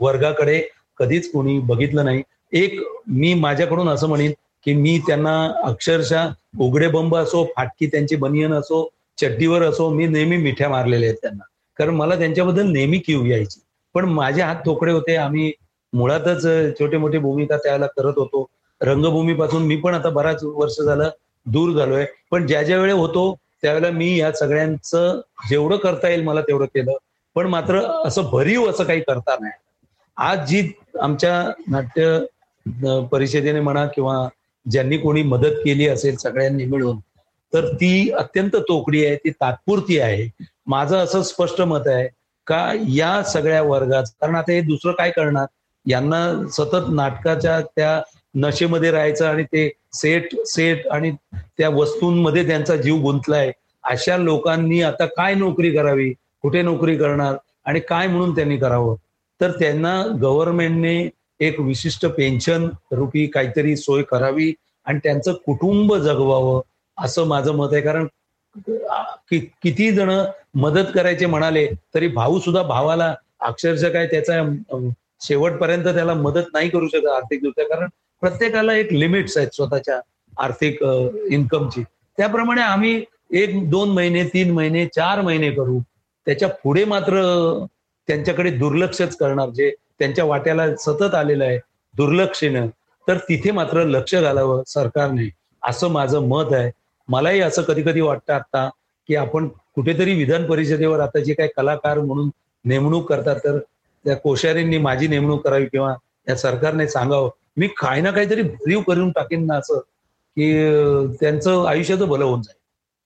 वर्गाकडे कधीच कोणी बघितलं नाही. एक मी माझ्याकडून असं म्हणेन की मी त्यांना अक्षरशः उघडे बंब असो फाटकी त्यांची बनियन असो चड्डीवर असो मी नेहमी मिठ्या मारलेल्या आहेत त्यांना. कारण मला त्यांच्याबद्दल नेहमी किव यायची. पण माझे हात थोकडे होते. आम्ही मुळातच छोटे मोठे भूमिका त्याला करत होतो. रंगभूमीपासून मी पण आता बराच वर्ष झालं दूर झालोय. पण ज्या ज्या वेळे होतो त्यावेळेला मी या सगळ्यांचं जेवढं करता येईल मला तेवढं केलं. पण मात्र असं भरीव असं काही करता नाही. आज जी आमच्या नाट्य परिषदेने म्हणा किंवा ज्यांनी कोणी मदत केली असेल सगळ्यांनी मिळून तर ती अत्यंत तोकडी आहे ती तात्पुरती आहे. माझं असं स्पष्ट मत आहे का या सगळ्या वर्गात कारण आता हे दुसरं काय करणार? यांना सतत नाटकाच्या त्या नशेमध्ये राहायचं आणि ते सेट सेट आणि त्या वस्तूंमध्ये त्यांचा जीव गुंतलाय अशा लोकांनी आता काय नोकरी करावी? कुठे नोकरी करणार आणि काय म्हणून त्यांनी करावं? तर त्यांना गव्हर्नमेंटने एक विशिष्ट पेन्शन रुपी काहीतरी सोय करावी आणि त्यांचं कुटुंब जगवावं असं माझं मत आहे. कारण किती जण मदत करायचे म्हणाले तरी भाऊ सुद्धा भावाला अक्षरशः काय त्याचा शेवटपर्यंत त्याला मदत नाही करू शकत आर्थिकदृष्ट्या. कारण प्रत्येकाला एक लिमिट्स आहेत स्वतःच्या आर्थिक इन्कमची त्याप्रमाणे आम्ही एक दोन महिने तीन महिने चार महिने करू. त्याच्या पुढे मात्र त्यांच्याकडे दुर्लक्षच करणार जे त्यांच्या वाट्याला सतत आलेलं आहे दुर्लक्षेनं तर तिथे मात्र लक्ष घालावं सरकारने असं माझं मत आहे. मलाही असं कधी कधी वाटतं आता की आपण कुठेतरी विधान परिषदेवर आता जे काही कलाकार म्हणून नेमणूक करतात तर त्या कोश्यारींनी माझी नेमणूक करावी किंवा या सरकारने सांगावं. मी काही ना काहीतरी भरीव करून टाकेन ना असं की त्यांचं आयुष्याचं भलं होऊन जाईल.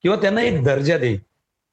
किंवा त्यांना एक दर्जा देईल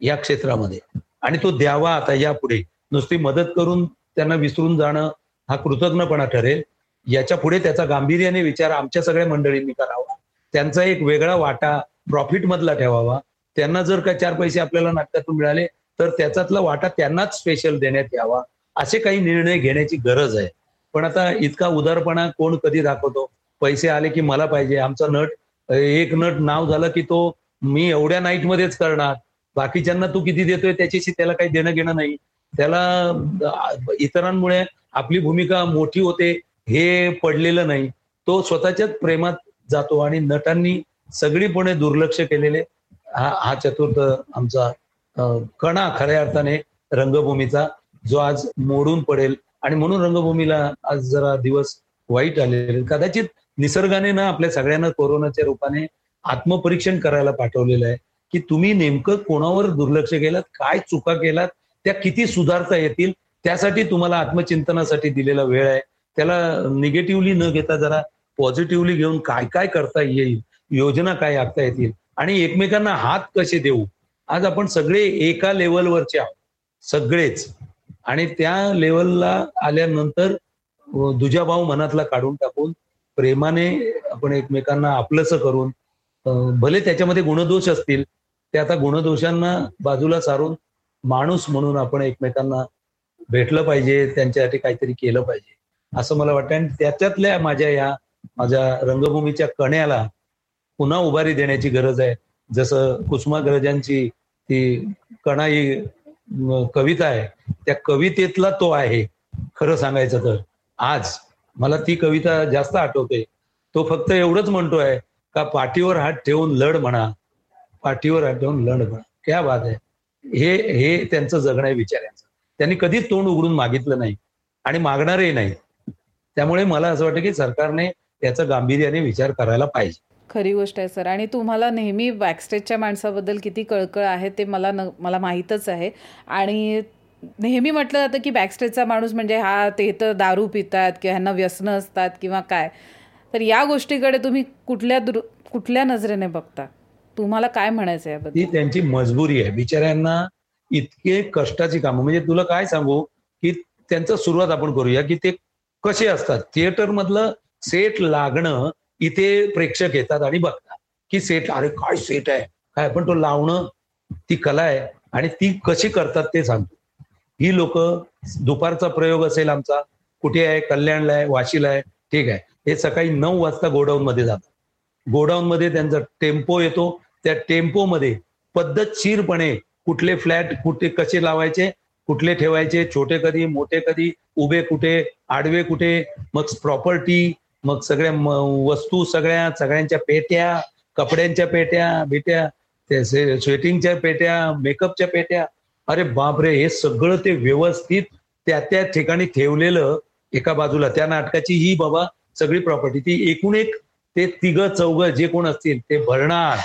या क्षेत्रामध्ये. आणि तो द्यावा आता यापुढे. नुसती मदत करून त्यांना विसरून जाणं हा कृतज्ञपणा ठरेल. याच्यापुढे त्याचा गांभीर्याने विचार आमच्या सगळ्या मंडळींनी करावा. त्यांचा एक वेगळा वाटा प्रॉफिट मधला ठेवावा. त्यांना जर का चार पैसे आपल्याला नाटकातून मिळाले तर त्याच्यातला वाटा त्यांनाच स्पेशल देण्यात यावा असे काही निर्णय घेण्याची गरज आहे. पण आता इतका उदारपणा कोण कधी दाखवतो? पैसे आले की मला पाहिजे. आमचा नट एक नट नाव झालं की तो मी एवढ्या नाईट मध्येच करणार. बाकीच्यांना तू किती देतोय त्याच्याशी त्याला काही देणं घेणं नाही. त्याला इतरांमुळे आपली भूमिका मोठी होते हे पडलेलं नाही. तो स्वतःच्याच प्रेमात जातो आणि नटांनी सगळीपणे दुर्लक्ष केलेले. हा हा चतुर्थ आमचा कणा खऱ्या अर्थाने रंगभूमीचा जो आज मोडून पडेल. आणि म्हणून रंगभूमीला आज जरा दिवस वाईट आलेले. कदाचित निसर्गाने ना आपल्या सगळ्यांना कोरोनाच्या रूपाने आत्मपरीक्षण करायला पाठवलेलं आहे. की तुम्ही नेमकं कोणावर दुर्लक्ष केलात काय चुका केलात त्या किती सुधारता येतील त्यासाठी तुम्हाला आत्मचिंतनासाठी दिलेला वेळ आहे. त्याला निगेटिव्हली न घेता जरा पॉझिटिव्हली घेऊन काय काय करता येईल योजना काय आखता येतील आणि एकमेकांना हात कसे देऊ? आज आपण सगळे एका लेवलवरचे आहोत सगळेच. आणि त्या लेवलला आल्यानंतर दुजाभाव मनातला काढून टाकून प्रेमाने आपण एकमेकांना आपलंसं करून भले त्याच्यामध्ये गुणदोष असतील ते आता गुणदोषांना बाजूला सारून माणूस म्हणून आपण एकमेकांना भेटलं पाहिजे त्यांच्यासाठी काहीतरी केलं पाहिजे असं मला वाटतं आणि त्याच्यातल्या माझ्या या माझ्या रंगभूमीच्या कण्याला पुन्हा उभारी देण्याची गरज आहे. जसं कुसुमाग्रजांची ती कणा ही कविता आहे त्या कवितेतला तो आहे खरं सांगायचं तर. आज मला ती कविता जास्त आठवते. तो फक्त एवढंच म्हणतोय का पाठीवर हात ठेवून लढ म्हणा. पाठीवर जाऊन लढ क्या बात आहे. हे हे त्यांचं जगणं आहे विचारांचं त्यांनी कधीच तोंड उघडून मागितलं नाही आणि मागणारही नाही. त्यामुळे मला असं वाटतं की सरकारने याचा गांभीर्याने विचार करायला पाहिजे. खरी गोष्ट आहे सर. आणि तुम्हाला नेहमी बॅकस्टेजच्या माणसाबद्दल किती कळकळ आहे ते मला न मला माहीतच आहे. आणि नेहमी म्हटलं जातं की बॅकस्टेजचा माणूस म्हणजे हा ते तर दारू पितात किंवा ह्यांना व्यसनं असतात किंवा काय. तर या गोष्टीकडे तुम्ही कुठल्या दुर कुठल्या नजरेने बघता? तुम्हाला काय म्हणायचं याबद्दल? ती त्यांची मजबुरी आहे. बिचाऱ्यांना इतके कष्टाची कामं म्हणजे तुला काय सांगू की त्यांचं सुरुवात आपण करूया की ते कसे असतात? थिएटर मधलं सेट लागणं इथे प्रेक्षक येतात आणि बघतात की सेट अरे काय सेट आहे? काय पण तो लावणं ती कला आहे आणि ती कशी करतात ते सांगतो. ही लोक दुपारचा प्रयोग असेल आमचा. कुठे आहे? कल्याणला आहे? वाशीला आहे? ठीक आहे. हे सकाळी नऊ वाजता गोडाऊन मध्ये जातात. गोडाऊन मध्ये त्यांचा टेम्पो येतो. त्या टेम्पोमध्ये पद्धतशीरपणे कुठले फ्लॅट कुठे कसे लावायचे कुठले ठेवायचे छोटे कधी मोठे कधी उभे कुठे आडवे कुठे मग प्रॉपर्टी मग सगळ्या वस्तू सगळ्या सगळ्यांच्या पेट्या कपड्यांच्या पेट्या बिट्या स्वेटिंगच्या पेट्या मेकअपच्या पेट्या. अरे बापरे हे सगळं ते व्यवस्थित त्या त्या ठिकाणी ठेवलेलं एका बाजूला. त्या नाटकाची ही बाबा सगळी प्रॉपर्टी ती एकूण एक ते तिघ चौघ जे कोण असतील ते भरणार.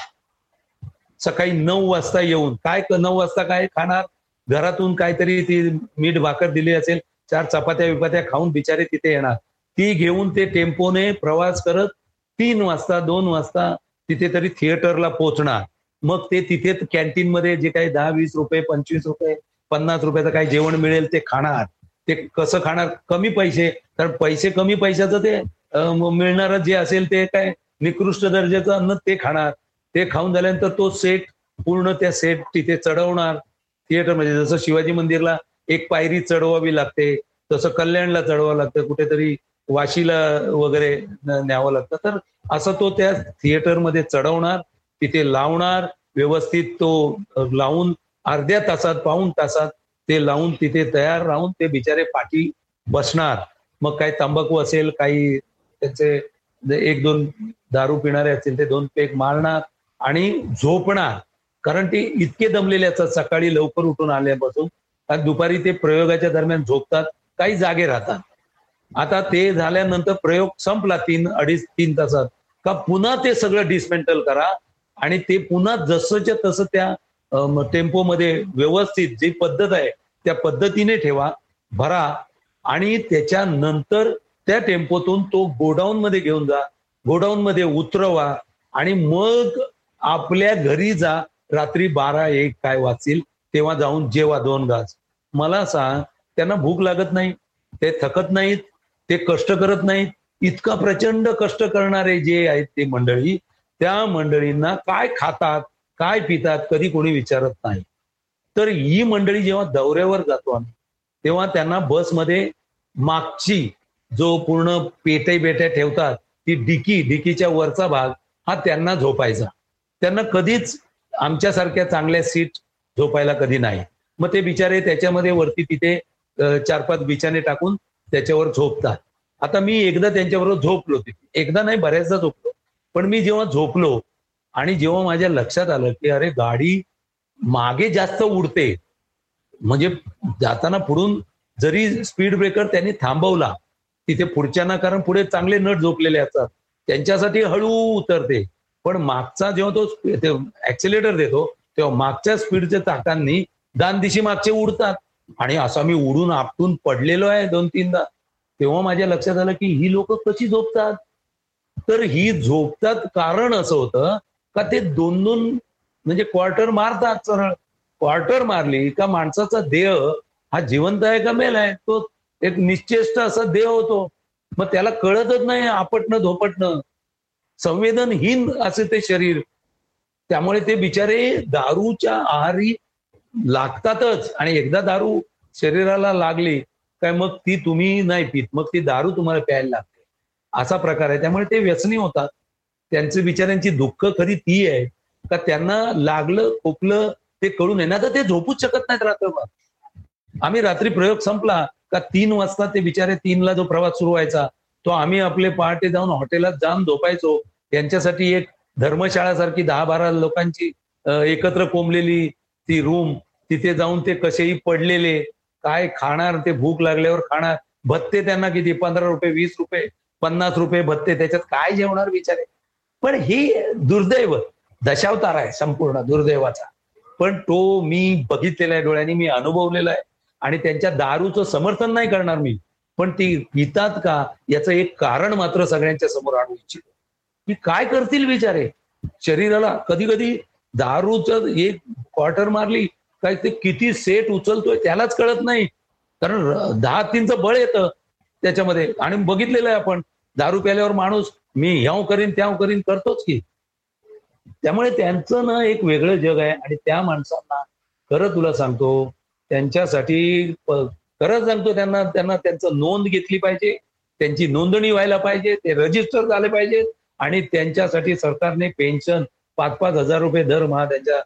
सकाळी नऊ वाजता येऊन. काय नऊ वाजता काय खाणार? घरातून काहीतरी ती मीठ भाकर दिली असेल चार चपात्या विपात्या खाऊन बिचारे तिथे येणार. ती घेऊन ते टेम्पोने प्रवास करत तीन वाजता दोन वाजता तिथे तरी थिएटरला पोहोचणार. मग ते तिथे कॅन्टीन मध्ये जे काही दहा वीस रुपये पंचवीस रुपये पन्नास रुपयाचं काही जेवण मिळेल ते खाणार. ते कसं खाणार? कमी पैसे. कारण पैसे कमी पैशाचं ते मिळणार जे असेल ते काय? निकृष्ट दर्जाचं अन्न ते खाणार. ते खाऊन झाल्यानंतर तो सेट पूर्ण त्या सेट तिथे चढवणार. थिएटर म्हणजे जसं शिवाजी मंदिरला एक पायरी चढवावी लागते तसं कल्याणला चढवावं लागतं कुठेतरी वाशीला वगैरे न्यावं लागतं. तर असं तो त्या थिएटरमध्ये चढवणार तिथे लावणार व्यवस्थित तो लावून अर्ध्या तासात पाऊन तासात ते लावून तिथे तयार राहून ते बिचारे पाठी बसणार. मग काही तंबाखू असेल काही त्याचे एक दोन दारू पिणारे असतील ते दोन पेक मारणार. आणि झोपणार कारण ते इतके दमलेले असतात सकाळी लवकर उठून आल्यापासून दुपारी ते प्रयोगाच्या दरम्यान झोपतात काही जागे राहतात. आता ते झाल्यानंतर प्रयोग संपला तीन अडीच तीन तासात का पुन्हा ते सगळं डिस्मेंटल करा आणि ते पुन्हा जसंच्या तसं त्या टेम्पोमध्ये व्यवस्थित जी पद्धत आहे त्या पद्धतीने ठेवा भरा आणि त्याच्यानंतर त्या टेम्पोतून तो गोडाऊन मध्ये घेऊन जा गोडाऊन मध्ये उतरवा आणि मग आपल्या घरी जा रात्री बारा एक काय वाचील तेव्हा जाऊन जेवा दोन घास मला सांग त्यांना भूक लागत नाही ते थकत नाहीत ते कष्ट करत नाहीत इतका प्रचंड कष्ट करणारे जे आहेत ते मंडळी त्या मंडळींना काय खातात काय पितात कधी कोणी विचारत नाही. तर ही मंडळी जेव्हा दौऱ्यावर जातो आम्ही तेव्हा त्यांना बसमध्ये मागची जो पूर्ण पेटे बेट्या ठेवतात ती डिकी डिकीच्या वरचा भाग हा त्यांना झोपायचा. त्यांना कधीच आमच्यासारख्या चांगल्या सीट झोपायला कधी नाही. मग ते बिचारे त्याच्यामध्ये वरती तिथे चार पाच बिचाने टाकून त्याच्यावर झोपतात. आता मी एकदा त्यांच्याबरोबर झोपलो तिथे. एकदा नाही बऱ्याचदा झोपलो. पण मी जेव्हा झोपलो आणि जेव्हा माझ्या लक्षात आलं की अरे गाडी मागे जास्त उडते. म्हणजे जाताना पुढून जरी स्पीड ब्रेकर त्यांनी थांबवला तिथे पुढच्यांना कारण पुढे चांगले नट झोपलेले असतात. त्यांच्यासाठी हळू उतरते. पण मागचा जेव्हा तो ऍक्सिलेटर देतो तेव्हा मागच्या स्पीडच्या चाकांनी दान दिशी मागचे उडतात. आणि असा मी उडून आपटून पडलेलो आहे दोन तीनदा. तेव्हा माझ्या लक्षात आलं की ही लोक कशी झोपतात? तर ही झोपतात कारण असं होतं का ते दोन दोन म्हणजे क्वार्टर मारतात सरळ. क्वार्टर मारली का माणसाचा देह हा जिवंत आहे का मेल आहे? तो एक निश्चेष्ट असा देह होतो. मग त्याला कळतच नाही आपटणं धोपटणं. संवेदनहीन असे ते शरीर. त्यामुळे ते बिचारे दारूच्या आहारी लागतातच. आणि एकदा दारू शरीराला लागली काय मग ती तुम्ही नाही पित. मग ती दारू तुम्हाला प्यायला लागते. असा प्रकार आहे. त्यामुळे ते व्यसनी होतात. त्यांचे बिचाऱ्यांची दुःख खरी ती आहे. का त्यांना लागलं खोकलं ते कळून नये. ना तर ते झोपूच शकत नाहीत रात्रभर. आम्ही रात्री प्रयोग संपला का तीन वाजता ते बिचारे तीनला जो प्रवास सुरू व्हायचा तो आम्ही आपले पहाटे जाऊन हॉटेलात जाऊन झोपायचो. यांच्यासाठी एक धर्मशाळा सारखी दहा बारा लोकांची एकत्र कोंबलेली ती रूम तिथे जाऊन ते कसेही पडलेले काय खाणार ते भूक लागल्यावर खाणार भत्ते त्यांना किती? पंधरा रुपये वीस रुपये पन्नास रुपये भत्ते त्याच्यात काय जेवणार विचारे पण ही दुर्दैव दशावतार आहे संपूर्ण दुर्दैवाचा. पण तो मी बघितलेला आहे डोळ्यांनी मी अनुभवलेला आहे. आणि त्यांच्या दारूचं समर्थन नाही करणार मी. पण ती पितात का याचं एक कारण मात्र सगळ्यांच्या समोर आणू इच्छितो. की काय करतील विचारे शरीराला कधी कधी दारूच एक क्वार्टर मारली काय ते किती सेट उचलतोय त्यालाच कळत नाही. कारण दहा तीनचं बळ येतं त्याच्यामध्ये. आणि बघितलेलं आहे आपण दारू प्याल्यावर माणूस मी ह्याव करीन त्याव करीन करतोच की. त्यामुळे त्यांचं ना एक वेगळं जग आहे आणि त्या माणसांना खरं तुला सांगतो त्यांच्यासाठी खरं सांगतो त्यांना त्यांना त्यांचं नोंद घेतली पाहिजे त्यांची नोंदणी व्हायला पाहिजे ते रजिस्टर झाले पाहिजे आणि त्यांच्यासाठी सरकारने पेन्शन पाच पाच हजार रुपये दरमहा त्यांच्या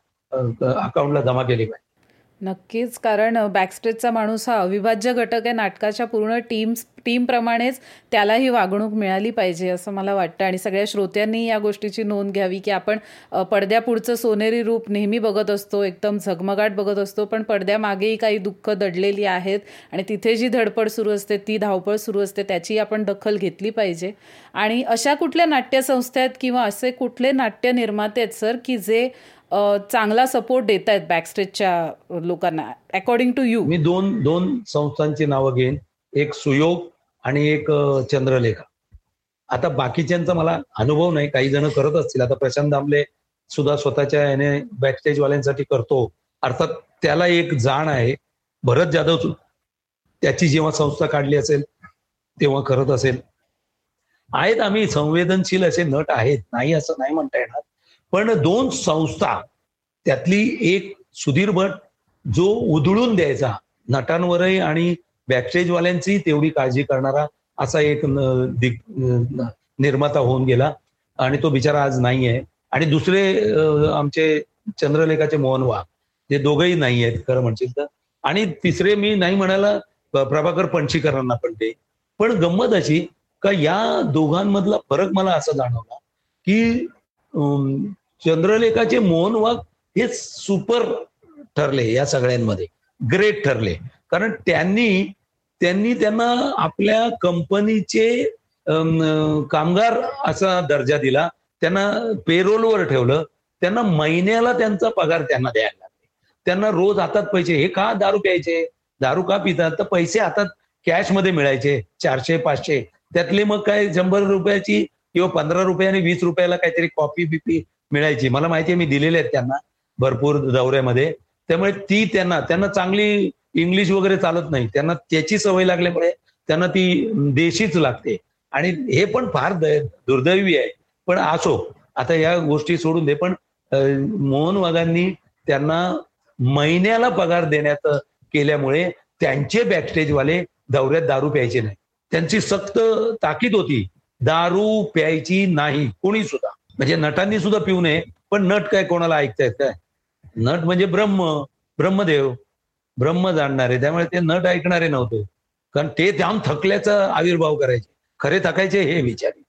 अकाउंटला जमा केली पाहिजे. नक्कीच कारण बॅकस्टेजचा माणूस हा अविभाज्य घटक आहे. नाटकाच्या पूर्ण टीम टीमप्रमाणेच त्यालाही वागणूक मिळाली पाहिजे असं मला वाटतं. आणि सगळ्या श्रोत्यांनी या गोष्टीची नोंद घ्यावी की आपण पडद्यापुढचं सोनेरी रूप नेहमी बघत असतो एकदम झगमगाट बघत असतो पण पडद्यामागेही काही दुःख दडलेली आहेत. आणि तिथे जी धडपड सुरू असते ती धावपळ सुरू असते त्याची आपण दखल घेतली पाहिजे. आणि अशा कुठल्या नाट्यसंस्था आहेत किंवा असे कुठले नाट्य निर्माते आहेत सर की जे चांगला सपोर्ट देत आहेत बॅकस्टेजच्या लोकांना अकॉर्डिंग टू यू मी दोन दोन संस्थांची नावं घेईन. एक सुयोग आणि एक चंद्रलेखा. आता बाकीच्यांचा मला अनुभव नाही काही जण करत असतील. आता प्रशांत दामले सुद्धा स्वतःच्या याने बॅकस्टेज वाल्यांसाठी करतो. अर्थात त्याला एक जाण आहे. भरत जाधव त्याची जेव्हा संस्था काढली असेल तेव्हा करत असेल. आहेत आम्ही संवेदनशील असे नट आहेत. नाही असं नाही म्हणता येणार. पण दोन संस्था त्यातली एक सुधीर भट जो उधळून द्यायचा नटांवरही आणि बॅकस्टेजवाल्यांची तेवढी काळजी करणारा असा एक निर्माता होऊन गेला आणि तो बिचारा आज नाही आहे आणि दुसरे आमचे चंद्रलेखाचे मोहन वाघ ते दोघंही नाही आहेत खरं म्हणशील तर. आणि तिसरे मी नाही म्हणायला प्रभाकर पणशीकरांना पण ते पण गंमत अशी का या दोघांमधला फरक मला असा जाणवला की चंद्रलेखाचे मोहन वाघ हे सुपर ठरले या सगळ्यांमध्ये. ग्रेट ठरले. कारण त्यांनी त्यांनी त्यांना आपल्या कंपनीचे कामगार असा दर्जा दिला. त्यांना पेरोलवर ठेवलं. त्यांना महिन्याला त्यांचा पगार त्यांना द्यायला लागले. त्यांना रोज हातात पैसे हे का दारू प्यायचे? दारू का पितात? तर पैसे हातात कॅशमध्ये मिळायचे चारशे पाचशे. त्यातले मग काय शंभर रुपयाची किंवा पंधरा रुपयाने वीस रुपयाला काहीतरी कॉफी बिपी मिळायची. मला माहिती आहे मी दिलेले आहेत त्यांना भरपूर दौऱ्यामध्ये. त्यामुळे ती त्यांना त्यांना चांगली इंग्लिश वगैरे चालत नाही. त्यांना त्याची सवय लागल्यामुळे त्यांना ती देशीच लागते. आणि हे पण फार दुर्दैवी आहे. पण असो आता या गोष्टी सोडून दे पण मोहन वाघांनी त्यांना महिन्याला पगार देण्याचं केल्यामुळे त्यांचे बॅकस्टेजवाले दौऱ्यात दारू प्यायचे नाही. त्यांची सक्त ताकीद होती. दारू प्यायची नाही. कोणी सुद्धा म्हणजे नटांनी सुद्धा पिऊ नये पण नट काय कोणाला ऐकतायत काय? नट म्हणजे ब्रह्म ब्रह्मदेव ब्रह्म जाणणारे. त्यामुळे ते नट ऐकणारे नव्हते. कारण ते जाम थकल्याचा आविर्भाव करायचे. खरे थकायचे हे विचारी.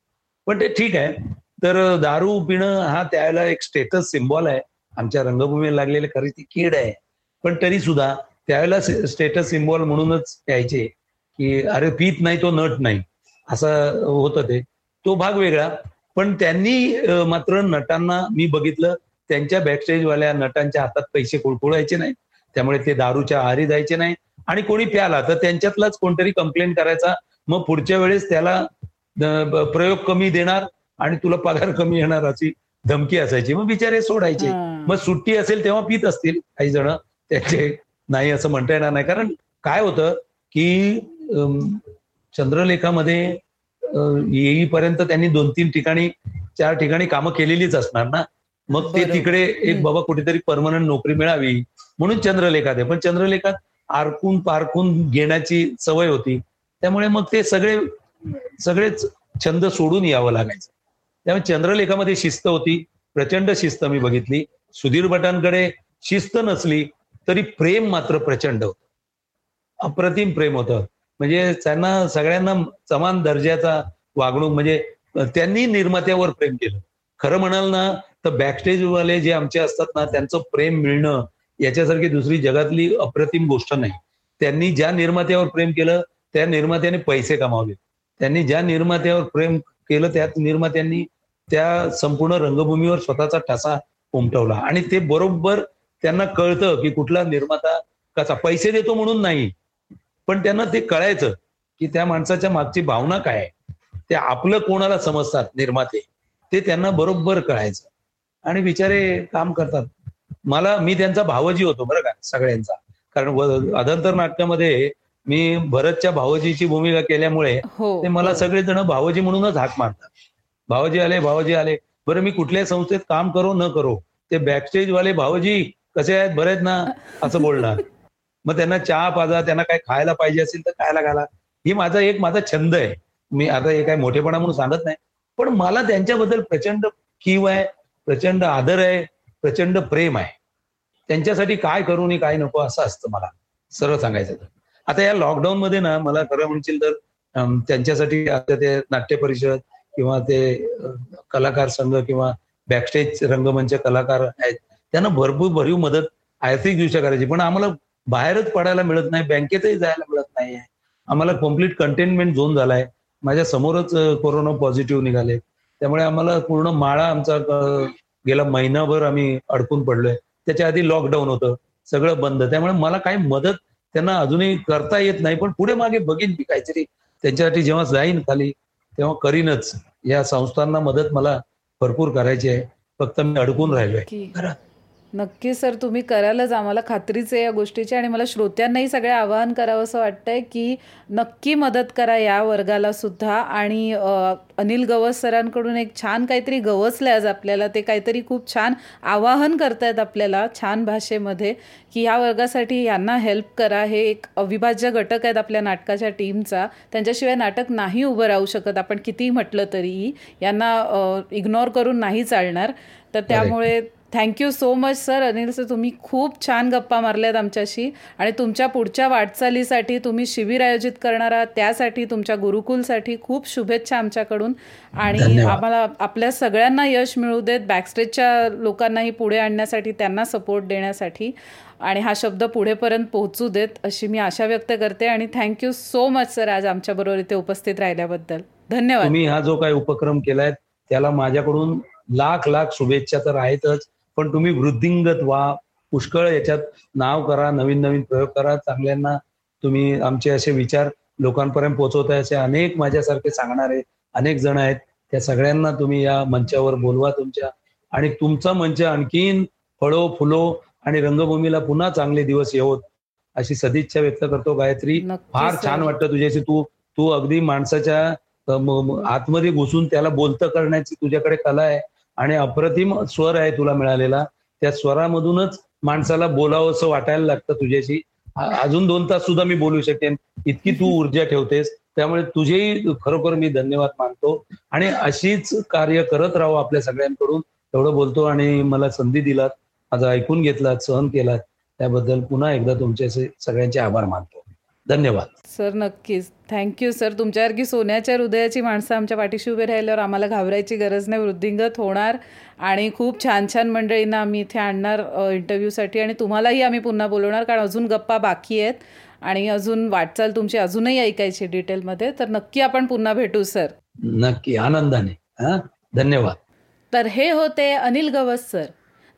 पण ते ठीक आहे. तर दारू पिणं हा त्यावेळेला एक स्टेटस सिम्बॉल आहे. आमच्या रंगभूमीला लागलेले खरी ती कीड आहे. पण तरी सुद्धा त्यावेळेला स्टेटस सिम्बॉल म्हणूनच प्यायचे की अरे पीत नाही तो नट नाही. असं होतं ते. तो भाग वेगळा. पण त्यांनी मात्र नटांना मी बघितलं त्यांच्या बॅकस्टेजवाल्या नटांच्या हातात पैसे कुळकुळायचे नाही त्यामुळे ते दारूच्या आहारी जायचे नाही आणि कोणी प्याला तर त्यांच्यातलाच कोणतरी कंप्लेंट करायचा. मग पुढच्या वेळेस त्याला प्रयोग कमी देणार आणि तुला पगार कमी येणार अशी धमकी असायची. मग बिचारे सोडायचे. मग सुट्टी असेल तेव्हा पित असतील काही जण. त्याचे नाही असं म्हणता येणार नाही. कारण काय होतं की चंद्रलेखामध्ये येईपर्यंत त्यांनी दोन तीन ठिकाणी चार ठिकाणी कामं केलेलीच असणार ना? मग ते तिकडे एक बाबा कुठेतरी परमनंट नोकरी मिळावी म्हणून चंद्रलेखात आहे. पण चंद्रलेखात आरकून पारकून घेण्याची सवय होती. त्यामुळे मग ते सगळे सगळेच छंद सोडून यावं लागायचं. त्यामुळे चंद्रलेखामध्ये शिस्त होती. प्रचंड शिस्त मी बघितली. सुधीर भटांकडे शिस्त नसली तरी प्रेम मात्र प्रचंड होत. अप्रतिम प्रेम होतं. म्हणजे त्यांना सगळ्यांना समान दर्जाचा वागणूक म्हणजे त्यांनी निर्मात्यावर प्रेम केलं. खरं म्हणाल ना तर बॅकस्टेजवाले जे आमचे असतात ना त्यांचं प्रेम मिळणं याच्यासारखी दुसरी जगातली अप्रतिम गोष्ट नाही. त्यांनी ज्या निर्मात्यावर प्रेम केलं त्या निर्मात्याने पैसे कमावले. त्यांनी ज्या निर्मात्यावर प्रेम केलं त्या निर्मात्यांनी त्या संपूर्ण रंगभूमीवर स्वतःचा ठसा उमटवला. आणि ते बरोबर त्यांना कळतं की कुठला निर्माता कसा. पैसे देतो म्हणून नाही पण त्यांना ते कळायचं की त्या माणसाच्या मागची भावना काय आहे. ते आपलं कोणाला समजतात निर्माते? ते त्यांना बरोबर कळायचं. आणि बिचारे काम करतात. मला मी त्यांचा भावजी होतो बरं का सगळ्यांचा. कारण अदंतर नाट्यामध्ये मी भरतच्या भावजीची भूमिका केल्यामुळे हो, ते मला हो. सगळेजण भावजी म्हणूनच हाक मारतात. भावजी आले भावजी आले. बरं मी कुठल्याही संस्थेत काम करो न करो. ते बॅकस्टेज वाले भावजी कसे आहेत? बरेच ना? असं बोलणार. मग त्यांना चहा पाजा त्यांना काय खायला पाहिजे असेल तर खायला घाला. हे माझा एक माझा छंद आहे. मी आता हे काय मोठेपणा म्हणून सांगत नाही. पण मला त्यांच्याबद्दल प्रचंड कीव आहे प्रचंड आदर आहे प्रचंड प्रेम आहे. त्यांच्यासाठी काय करू नये काय नको असं असतं मला. सरळ सांगायचं तर. आता या लॉकडाऊन मध्ये ना मला खरं म्हणशील तर त्यांच्यासाठी आता ते नाट्य परिषद किंवा ते कलाकार संघ किंवा बॅकस्टेज रंगमंच कलाकार आहेत. त्यांना भरपूर भरीव मदत आर्थिक दृष्ट्या करायची. पण आम्हाला बाहेरच पडायला मिळत नाही बँकेतही जायला मिळत नाहीये आम्हाला कंप्लीट कंटेनमेंट झोन झालाय. माझ्या समोरच कोरोना पॉझिटिव्ह निघाले. त्यामुळे आम्हाला पूर्ण माळा आमचा गेला. महिनाभर आम्ही अडकून पडलोय. त्याच्या आधी लॉकडाऊन होतं. सगळं बंद. त्यामुळे मला काही मदत त्यांना अजूनही करता येत नाही. पण पुढे मागे बघीन मी काहीतरी. त्यांच्यासाठी जेव्हा जाईन खाली तेव्हा करीनच. या संस्थांना मदत मला भरपूर करायची आहे. फक्त मी अडकून राहिलोय. नक्की सर तुम्ही करालच. आम्हाला खात्रीच आहे या गोष्टीची आणि मला श्रोत्यांनाही सगळे आवाहन करावं असं वाटतंय की नक्की मदत करा या वर्गाला सुद्धा. आणि अनिल गवस सरांकडून एक छान काहीतरी गवसलं आज आपल्याला. ते काहीतरी खूप छान आवाहन करतायत आपल्याला छान भाषेमध्ये की या वर्गासाठी यांना हेल्प करा. हे एक अविभाज्य घटक आहेत आपल्या नाटकाच्या टीमचा त्यांच्याशिवाय नाटक नाही उभं राहू शकत आपण कितीही म्हटलं तरीही. यांना इग्नोर करून नाही चालणार. तर त्यामुळे thank you so much sir Anil sir तुम्ही खूप छान गप्पा मारल्यात आमच्याशी. आणि तुमच्या पुढच्या वाटचालीसाठी तुम्ही शिबिर आयोजित करणार आहात. त्यासाठी तुमच्या गुरुकुलसाठी खूप शुभेच्छा आमच्याकडून. आणि आम्हाला आपल्या सगळ्यांना यश मिळू देत बॅकस्टेजच्या लोकांनाही पुढे आणण्यासाठी त्यांना सपोर्ट देण्यासाठी. आणि हा शब्द पुढेपर्यंत पोहोचू देत अशी मी आशा व्यक्त करते. आणि थँक्यू सो मच सर आज आमच्याबरोबर इथे उपस्थित राहिल्याबद्दल. धन्यवाद. तुम्ही हा जो काही उपक्रम केलाय त्याला माझ्याकडून लाख लाख शुभेच्छा तर आहेतच. पण तुम्ही वृद्धिंगत व्हा. पुष्कळ याच्यात नाव करा नवीन नवीन प्रयोग करा. चांगल्यांना तुम्ही आमचे असे विचार लोकांपर्यंत पोहोचवताय असे अनेक माझ्यासारखे सांगणारे अनेक जण आहेत. त्या सगळ्यांना तुम्ही या मंचावर बोलवा तुमच्या. आणि तुमचा मंच आणखीन फळो फुलो आणि रंगभूमीला पुन्हा चांगले दिवस येवोत अशी सदिच्छा व्यक्त करतो गायत्री. फार छान वाटतं तुझ्याशी. तू तू अगदी माणसाच्या आतमध्ये घुसून त्याला बोलतं करण्याची तुझ्याकडे कला आहे. आणि अप्रतिम स्वर आहे तुला मिळालेला. त्या स्वरामधूनच माणसाला बोलावं असं वाटायला लागतं तुझ्याशी. अजून दोन तास सुद्धा मी बोलू शकेन. इतकी तू ऊर्जा ठेवतेस. त्यामुळे तुझेही खरोखर मी धन्यवाद मानतो. आणि अशीच कार्य करत राहू आपल्या सगळ्यांकडून. एवढं बोलतो आणि मला संधी दिलात. माझं ऐकून घेतलात सहन केलात. त्याबद्दल पुन्हा एकदा तुमचे सगळ्यांचे आभार मानतो. धन्यवाद. सर नक्कीच. थँक्यू सर तुमच्यासारखी सोन्याच्या हृदयाची माणसं आमच्या पाठीशी उभे राहिल्यावर आम्हाला घाबरायची गरज नाही. वृद्धिंगत होणार आणि खूप छान छान मंडळींना आम्ही इथे आणणार इंटरव्ह्यूसाठी आणि तुम्हालाही आम्ही पुन्हा बोलवणार कारण अजून गप्पा बाकी आहेत आणि अजून वाटचाल तुमची अजूनही ऐकायची डिटेलमध्ये. तर नक्की आपण पुन्हा भेटू सर. नक्की. आनंदाने. हा? धन्यवाद. तर हे होते अनिल गवस सर.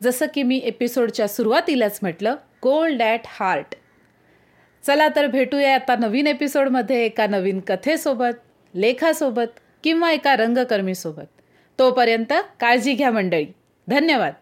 जसं की मी एपिसोडच्या सुरुवातीलाच म्हटलं गोल्ड ॲट हार्ट चला तर भेटूया आता नवीन एपिसोडमध्ये एका नवीन कथेसोबत लेखासोबत किंवा एका रंगकर्मीसोबत. तोपर्यंत काळजी घ्या मंडळी. धन्यवाद.